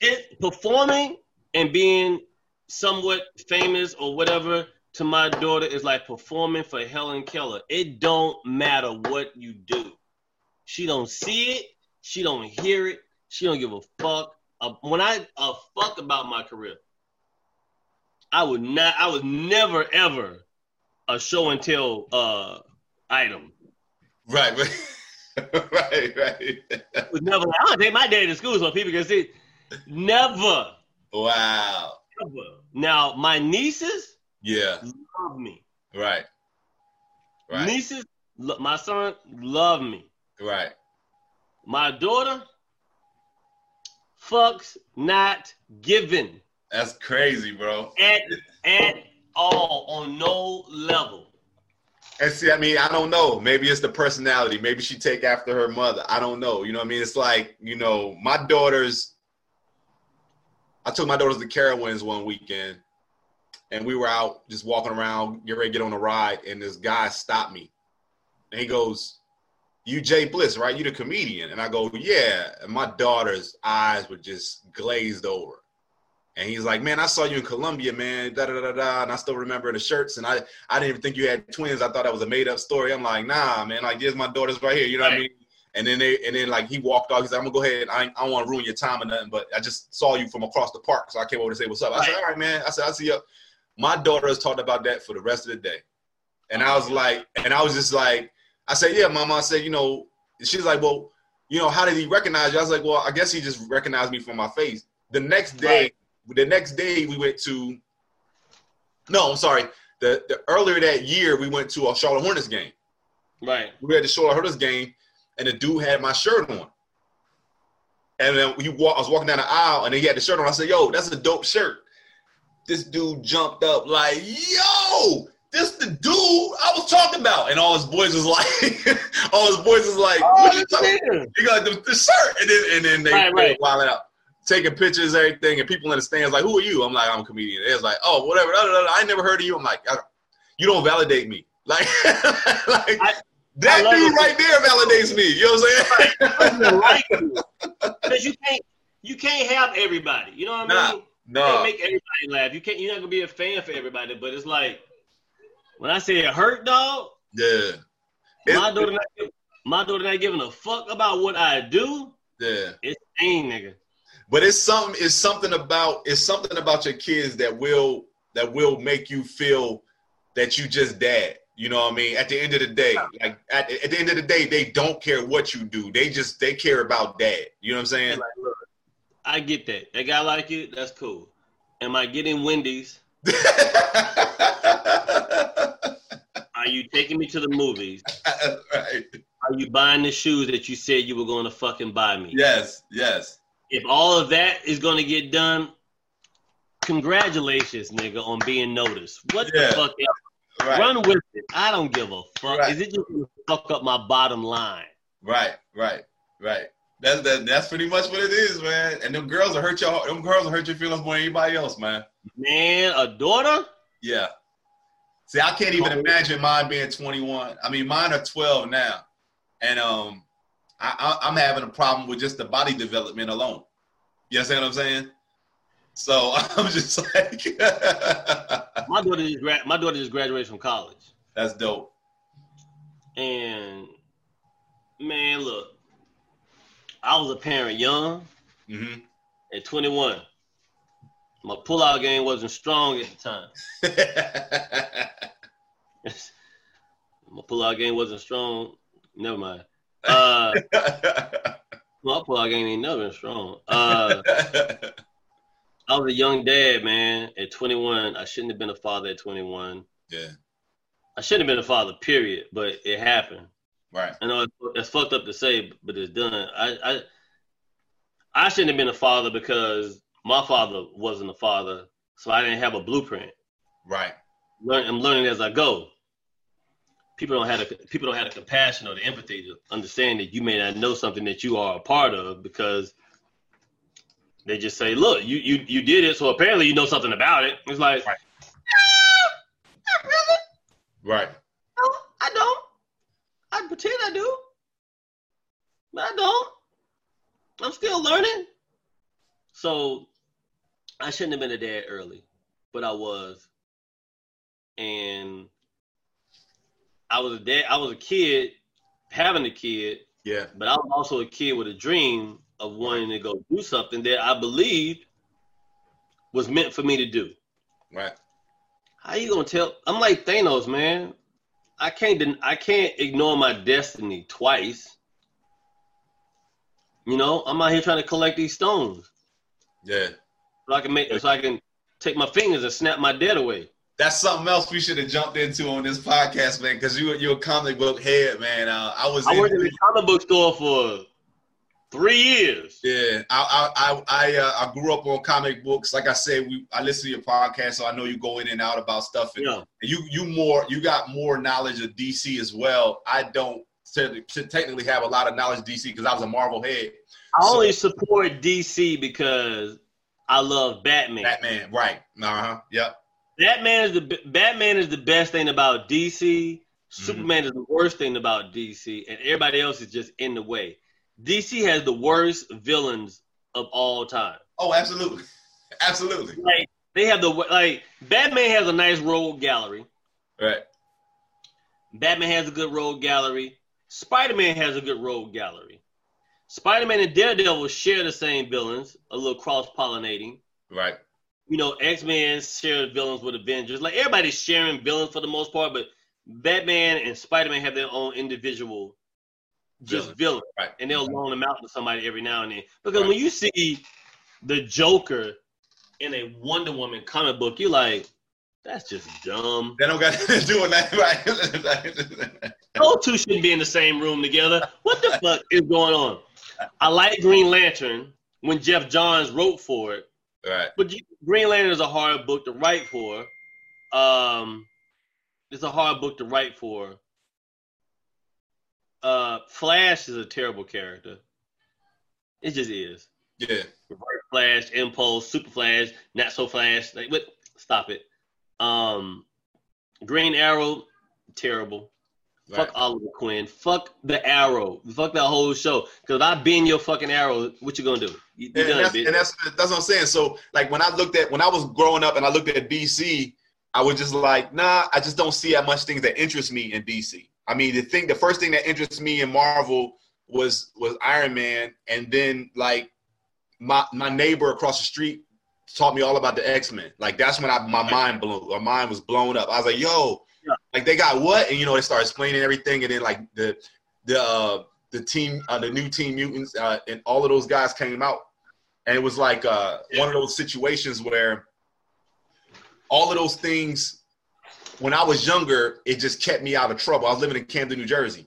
it performing and being somewhat famous or whatever to my daughter is like performing for Helen Keller. It don't matter what you do. She don't see it, she don't hear it, she don't give a fuck. Uh, when I a fuck about my career, I would not. I was never ever a show and tell uh, item. Right, right, <laughs> right, right. It was never like, gonna take my dad to school so people can see. Never. Wow. Never. Now my nieces. Yeah. Love me. Right. Right. Nieces, my son, love me. Right. My daughter, fucks not given. That's crazy, bro. At at all on no level. And see, I mean, I don't know. Maybe it's the personality. Maybe she take after her mother. I don't know. You know what I mean? It's like, you know, my daughters. I took my daughters to Carowinds one weekend, and we were out just walking around, get ready to get on a ride, and this guy stopped me, and he goes, "You Jay Bliss, right? You the comedian?" And I go, "Yeah." And my daughter's eyes were just glazed over. And he's like, man, I saw you in Colombia, man, da da da da. And I still remember the shirts. And I, I didn't even think you had twins. I thought that was a made up story. I'm like, nah, man, like, here's my daughters right here. You know right. what I mean? And then they, and then like he walked off. He's like, I'm gonna go ahead. I, I don't want to ruin your time or nothing, but I just saw you from across the park, so I came over to say what's up. I right. said, all right, man. I said, I see you. My daughter has talked about that for the rest of the day, and I was like, and I was just like, I said, yeah, mama. I said, you know, she's like, well, you know, how did he recognize you? I was like, well, I guess he just recognized me from my face. The next day, right the next day we went to no, I'm sorry. The, the earlier that year we went to a Charlotte Hornets game. Right. We had the Charlotte Hornets game, and the dude had my shirt on. And then he walk, I was walking down the aisle, and then he had the shirt on. I said, "Yo, that's a dope shirt." This dude jumped up like, "Yo, this the dude I was talking about." And all his boys was like, <laughs> all his boys was like, oh, "What you oh, talking?" He got the, the, shirt, and then and then they, right, right. wild out taking pictures, everything, and people in the stands like, "Who are you?" I'm like, "I'm a comedian." It's like, "Oh, whatever." I never heard of you. I'm like, "You don't validate me." <laughs> Like, like I, that dude right there validates me. You know what I'm saying? Right. <laughs> Because you can't, you can't have everybody. You know what I mean? No, nah. make everybody laugh. You can't. You're not gonna be a fan for everybody. But it's like when I say it hurt, dog. Yeah. My daughter, not, my daughter not giving a fuck about what I do. Yeah. It's pain, nigga. But it's something. It's something about. It's something about your kids that will that will make you feel that you just dad. You know what I mean? At the end of the day, like at, at the end of the day, they don't care what you do. They just they care about dad. You know what I'm saying? Like, look, I get that. They got like it. That's cool. Am I getting Wendy's? <laughs> Are you taking me to the movies? <laughs> right. Are you buying the shoes that you said you were going to fucking buy me? Yes, yes if all of that is going to get done, congratulations, nigga, on being noticed. What yeah. the fuck? Right. Run with it. I don't give a fuck. Right. Is it just gonna fuck up my bottom line? Right, right, right. That's that, that's pretty much what it is, man. And them girls will hurt your them girls will hurt your feelings more than anybody else, man. Man, a daughter? Yeah. See, I can't even imagine mine being 21. I mean, mine are 12 now, and um, I, am having a problem with just the body development alone. You understand what I'm saying? So <laughs> I'm just like, <laughs> my daughter just gra- my daughter just graduated from college. That's dope. And man, look, I was a parent young. Mm-hmm. At 21, my pullout game wasn't strong at the time. <laughs> my pullout game wasn't strong. Never mind. Uh, <laughs> my game ain't even nothing strong. Uh, <laughs> I was a young dad, man. At 21, I shouldn't have been a father at 21. Yeah. I shouldn't have been a father, period. But it happened. Right. I know it's, it's fucked up to say, but it's done. I, I I shouldn't have been a father because my father wasn't a father, so I didn't have a blueprint. Right. Learn, I'm learning as I go people don't have a people don't have the compassion or the empathy to understand that you may not know something that you are a part of because they just say, "Look, you you you did it, so apparently you know something about it." It's like, right. not <laughs> really. Right. No, I don't. I pretend I do, but I don't. I'm still learning. So I shouldn't have been a dad early, but I was, and I was a dad. I was a kid having a kid. Yeah. But I was also a kid with a dream of wanting to go do something that I believed was meant for me to do. Right. How you gonna tell? I'm like Thanos, man. I can't. I can't ignore my destiny twice. You know, I'm out here trying to collect these stones. Yeah. So I can make. So I can take my fingers and snap my dead away that's something else we should have jumped into on this podcast, man. Because you you're a comic book head, man. Uh, I was. I worked in the comic book store for three years. Yeah, I I I uh, I grew up on comic books. Like I said, we I listen to your podcast, so I know you go in and out about stuff. And, yeah. and you you more you got more knowledge of DC as well. I don't technically have a lot of knowledge of DC because I was a Marvel head. I so. only support DC because I love Batman. Batman, right? Uh huh. Yep. Batman is the Batman is the best thing about DC. Superman mm-hmm. is the worst thing about DC, and everybody else is just in the way. DC has the worst villains of all time. Oh, absolutely, <laughs> absolutely. Like they have the like Batman has a nice rogue gallery. Right. Batman has a good rogue gallery. Spider Man has a good rogue gallery. Spider Man and Daredevil share the same villains, a little cross pollinating. Right. You know, X Men share villains with Avengers. Like everybody's sharing villains for the most part, but Batman and Spider Man have their own individual just villain, villain. Right. and they'll loan them out to somebody every now and then. Because right. when you see the Joker in a Wonder Woman comic book, you're like, that's just dumb. They don't got to <laughs> do with that, right? Those two shouldn't be in the same room together. What the fuck is going on? I like Green Lantern when Geoff Johns wrote for it. Right. But Green Lantern is a hard book to write for. Um, it's a hard book to write for. Uh, Flash is a terrible character. It just is. Yeah. Reverse Flash, Impulse, Super Flash, Not So Flash. Like, but stop it. Um, Green Arrow, terrible. Right. Fuck Oliver Queen. Fuck the Arrow. Fuck that whole show. Because I've been your fucking Arrow. What you gonna do? You, and, done, that's, and, that's, that's what I'm saying. So like when I looked at when I was growing up and I looked at DC, I was just like, nah, I just don't see that much things that interest me in DC. I mean, the thing, the first thing that interests me in Marvel was was Iron Man, and then like my my neighbor across the street taught me all about the X Men. Like that's when I my mind blew, my mind was blown up. I was like, yo, yeah. like they got what? And you know, they start explaining everything, and then like the the uh, the team, uh, the new Team Mutants, uh, and all of those guys came out, and it was like uh, yeah. one of those situations where all of those things. When I was younger, it just kept me out of trouble. I was living in Camden, New Jersey.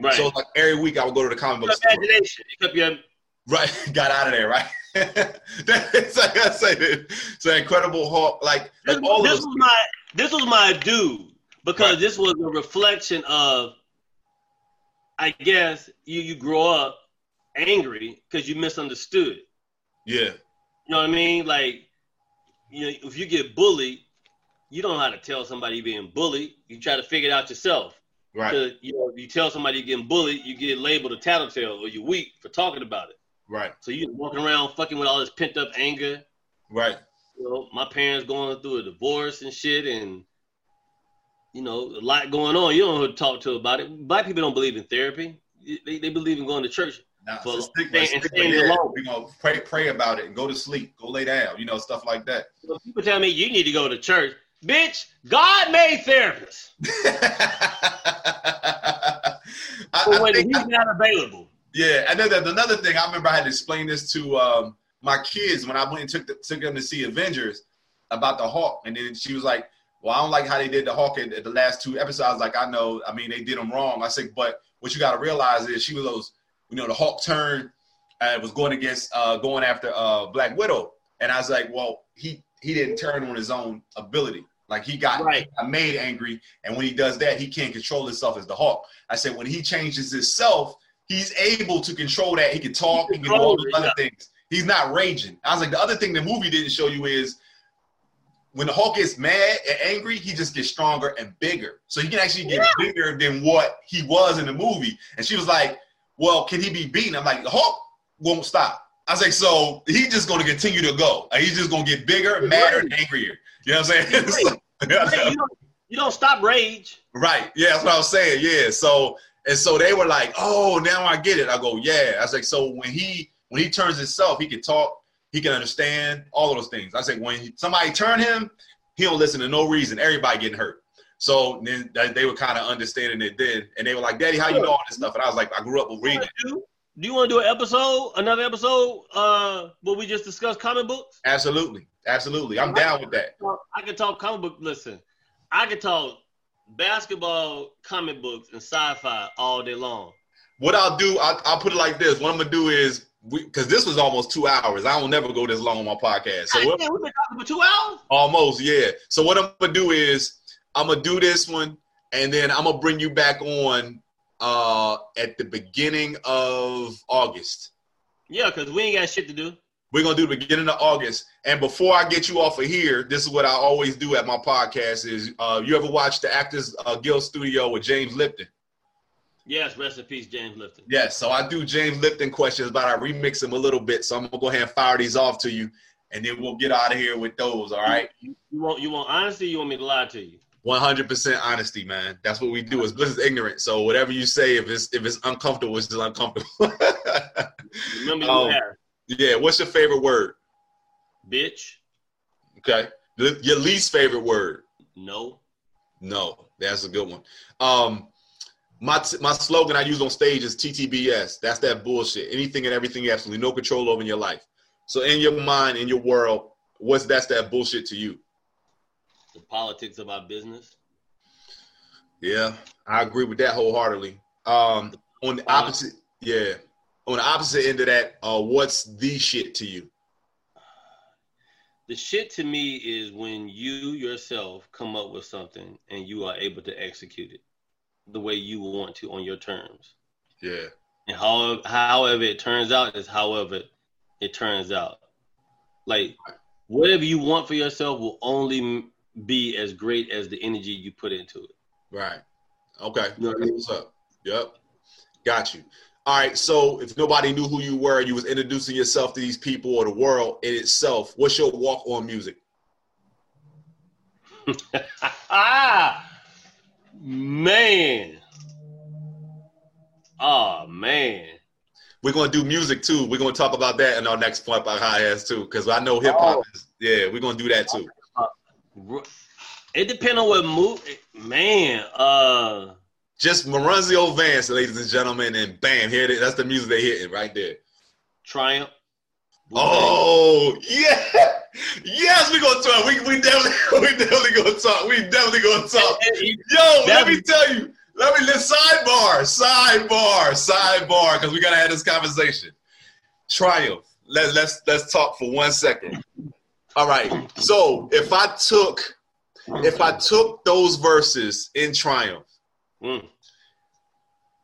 Right. So like every week I would go to the comic book store. Imagination. You kept your Right, <laughs> got out of there, right? <laughs> That's like I said, it's an incredible Hulk. Like, like all this was my this was my dude because right. this was a reflection of, I guess you you grow up angry because you misunderstood. Yeah, you know what I mean. Like, you know, if you get bullied, you don't know how to tell somebody being bullied. You try to figure it out yourself. Right. You know, if you tell somebody you're getting bullied, you get labeled a tattletale or you're weak for talking about it. Right. So you're walking around fucking with all this pent up anger. Right. You know, my parents going through a divorce and shit, and you know, a lot going on. You don't know who to talk to about it. Black people don't believe in therapy. They, they believe in going to church. Nah, for, so stick, stick staying alone. You know, pray pray about it and go to sleep, go lay down. You know, stuff like that. So people tell me you need to go to church. Bitch, God made therapists. <laughs> I, when he's I, not available. Yeah, and then another thing I remember I had to explain this to um, my kids when I went and took the, took them to see Avengers about the Hulk, and then she was like, "Well, I don't like how they did the Hulk at, at the last two episodes." Like, I know, I mean, they did them wrong. I said, but what you got to realize is she was those, you know, the Hulk turned and was going against uh, going after uh, Black Widow, and I was like, well, he he didn't turn on his own ability. Like he got, right. got made angry, and when he does that, he can't control himself as the Hulk. I said when he changes himself, he's able to control that. He can talk. He can do all those other yeah. things. He's not raging. I was like, the other thing the movie didn't show you is when the Hulk gets mad and angry, he just gets stronger and bigger. So he can actually get yeah. bigger than what he was in the movie. And she was like, "Well, can he be beaten?" I'm like, "The Hulk won't stop." I was like, "So he's just going to continue to go. he's just going to get bigger, madder, and angrier." You know what I'm saying? so, <laughs> you, don't, you don't stop rage. Right. Yeah, that's what I was saying. Yeah. So and so they were like, "Oh, now I get it." I go, "Yeah." I was like, "So when he when he turns himself, he can talk, he can understand all of those things." I said, "When he, somebody turn him, he don't listen to no reason. Everybody getting hurt." So then they were kind of understanding it then, and they were like, "Daddy, how you know all this stuff?" And I was like, "I grew up with reading." Do you want to do an episode, another episode, uh, where we just discuss comic books? Absolutely, absolutely. I'm down with that. I can talk comic book. Listen, I can talk basketball, comic books, and sci-fi all day long. What I'll do, I'll, I'll put it like this: what I'm gonna do is, because this was almost two hours. I will never go this long on my podcast. So we've been talking for two hours. Almost, yeah. So what I'm gonna do is, I'm gonna do this one, and then I'm gonna bring you back on uh at the beginning of August. Yeah, because we ain't got shit to do. We're gonna do the beginning of August. And before I get you off of here, this is what I always do at my podcast: is uh, you ever watch the Actors uh, Guild Studio with James Lipton? Yes, rest in peace, James Lipton. Yes, so I do James Lipton questions, but I remix them a little bit. So I'm gonna go ahead and fire these off to you, and then we'll get out of here with those. All right. You, you want you want honesty? You want me to lie to you? 100% honesty, man. That's what we do. Is bliss is ignorant. So whatever you say, if it's if it's uncomfortable, it's just uncomfortable. <laughs> Remember, you Um, have yeah. What's your favorite word? bitch. Okay. Your least favorite word? No. No. That's a good one. Um, my t- my slogan I use on stage is TTBS. That's that bullshit. Anything and everything, you absolutely no control over in your life. So in your mind, in your world, what's that's that bullshit to you? The politics of our business. Yeah, I agree with that wholeheartedly. Um, on the opposite, yeah, on the opposite end of that, uh, what's the shit to you? The shit to me is when you yourself come up with something and you are able to execute it the way you want to on your terms. Yeah, And how, however it turns out is however it turns out. Like whatever you want for yourself will only be as great as the energy you put into it. right. Okay, You know what I mean? what's up? Yep, got you. All right. So if nobody knew who you were, you was introducing yourself to these people or the world in itself. What's your walk on music? ah, <laughs> man. Oh man. We're gonna do music too. We're gonna talk about that in our next point by high ass too, because I know hip hop. Oh. is Yeah, we're gonna do that too. It depends on what move. Man, uh, Just Moranzio Vance, ladies and gentlemen, and bam, here it is. That's the music they're hitting right there. Triumph. Oh yeah, yes, we gonna talk. We we definitely <laughs> we definitely gonna talk. We definitely gonna talk. Yo, let me tell you. Let me let sidebar, sidebar, sidebar, because we gotta have this conversation. Triumph. Let let's let's talk for one second. All right. So if I took if I took those verses in Triumph, Mm.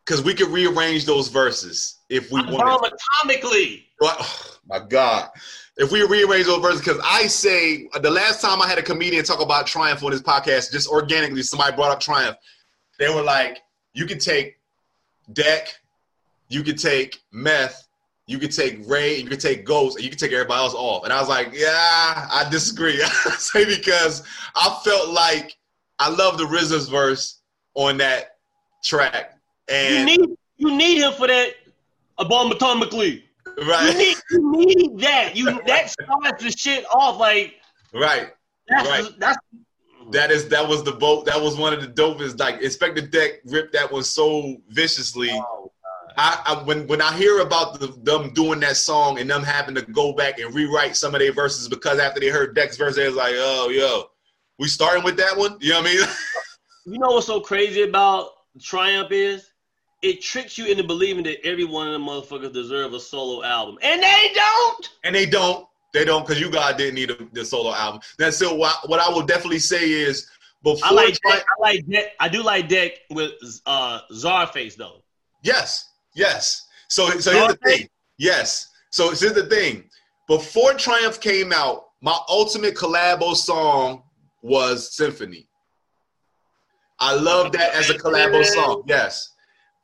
because we could rearrange those verses if we want. Atomically. Right. Oh, my God. If we rearrange those verses, because I say the last time I had a comedian talk about Triumph on this podcast, just organically, somebody brought up Triumph. They were like, you could take Deck, you could take Meth, you could take Rae, you could take Ghost, and you could take everybody else off. And I was like, yeah, I disagree. <laughs> I say because I felt like I love the RZA's verse on that track. And You need you need him for that abomatomically. You right, need you need that. You that <laughs> starts the shit off like right. that's Right. that's That is that was the boat. That was one of the dopest. Like Inspectah Deck ripped that one so viciously. oh, I, I when when I hear about the, them doing that song and them having to go back and rewrite some of their verses because after they heard Deck's verse, they was like, "Oh, yo, we starting with that one." You know what I mean? <laughs> You know what's so crazy about Triumph is? It tricks you into believing that every one of them motherfuckers deserve a solo album. And they don't! and they don't. They don't because you guys didn't need a, the solo album. That's still what, what I will definitely say is before. I like Tri- Deck, I like Deck. I do like Deck with uh Czarface though. Yes, yes. So, so here's the thing. Yes. So here's the thing. Before Triumph came out, my ultimate collabo song was Symphony. I love that as a collabo song. Yes.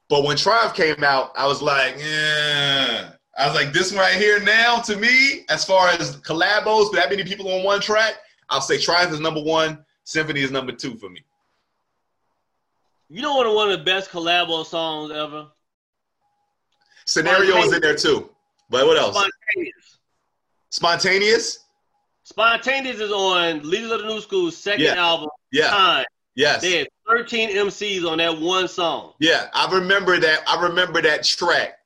But when Triumph came out, I was like, yeah. I was like, this one right here now, to me, as far as collabos, that many people on one track, I'll say Triumph is number one, Symphony is number two for me. You know what one of the best collabo songs ever? Scenario is in there too. But what else? Spontaneous. Spontaneous? Spontaneous is on Leaders of the New School's second Yeah. album, Yeah. Time. Yes. They had 13 MCs on that one song. Yeah, I remember that. I remember that track.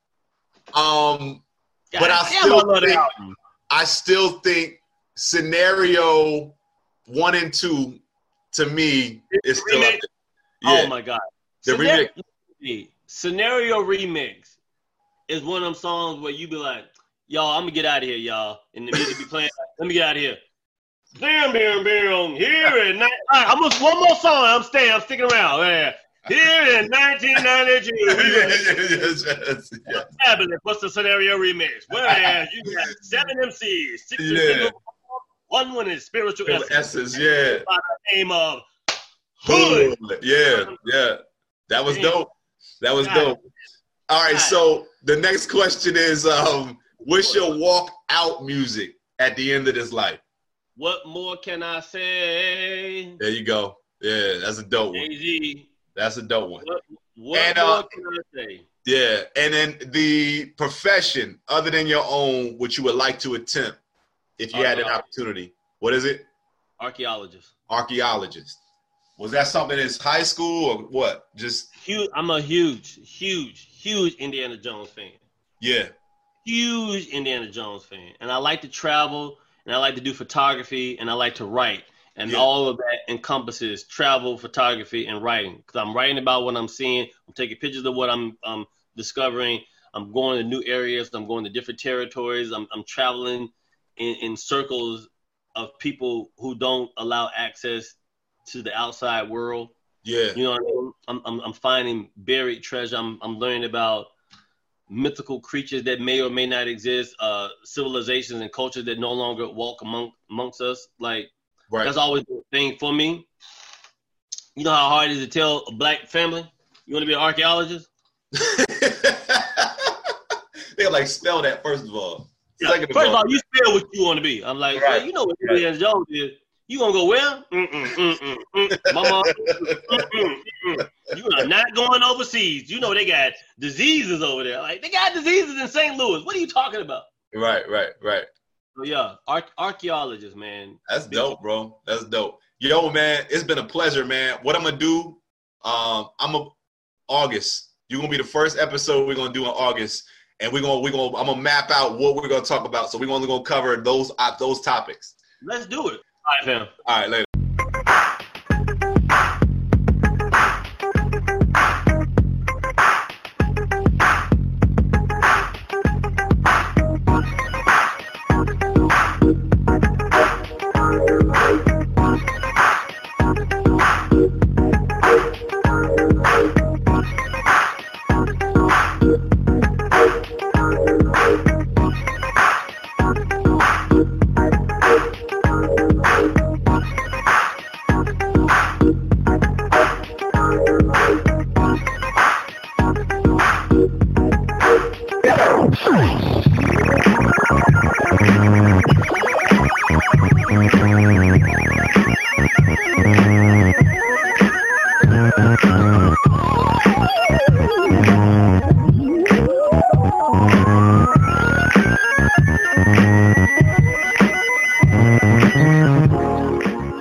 Um, But I God still love think- I still think scenario one and two to me is still up there. Yeah, Oh my god. The Scenario, Scenario Remix is one of them songs where you be like, y'all, I'm gonna get out of here, y'all. And the music be playing. Let me get out of here. Bam, bam, bam. Here and night. All right, I'm gonna, one more song. I'm staying. I'm sticking around. Yeah. Here in 1992, we <laughs> were yes, yes, yes. fabulous. What's the scenario remix? Whereas <laughs> you got seven MCs, six in Yeah. single, one winning spiritual Feel essence. Essence, yeah. By the name of Hood. Yeah, yeah. That was dope. That was dope. All right, so the next question is um, what's your walk out music at the end of this life? What more can I say? There you go. Yeah, that's a dope one. Jay Z. That's a dope one. What, what And, more uh, can I say? Yeah, and then the profession other than your own, which you would like to attempt if you had an opportunity. What is it? Archaeologist. Archaeologist. Was that something in high school or what? Just Huge. I'm a huge, huge, huge Indiana Jones fan. yeah, Huge Indiana Jones fan, and I like to travel, and I like to do photography, and I like to write, and Yeah. all of that encompasses travel, photography, and writing. Because I'm writing about what I'm seeing. I'm taking pictures of what I'm um, discovering. I'm going to new areas. I'm going to different territories. I'm, I'm traveling in, in circles of people who don't allow access to the outside world. yeah, You know what I mean? I'm, I'm, I'm finding buried treasure. I'm, I'm learning about mythical creatures that may or may not exist, uh, civilizations and cultures that no longer walk among, amongst us. Like, right. that's always the thing for me. You know how hard it is to tell a black family you want to be an archaeologist? <laughs> they like spell that first of all. Second First of all, you spell what you want to be. I'm like, Right. well, you know what Right. Indiana Jones is. You gonna go where? Mm-mm, mm-mm, mm. Mama, mm-mm, mm-mm. you are not going overseas. You know they got diseases over there. Like they got diseases in St. Louis. What are you talking about? right, right, right. So yeah, ar- archaeologists, man. That's dope, bro. That's dope. Yo, man, it's been a pleasure, man. What I'm gonna do, um, I'm a August. You're gonna be the first episode we're gonna do in August, and we're gonna we're gonna I'm gonna map out what we're gonna talk about. So we're only gonna cover those uh, those topics. Let's do it. All right, fam. All right, later.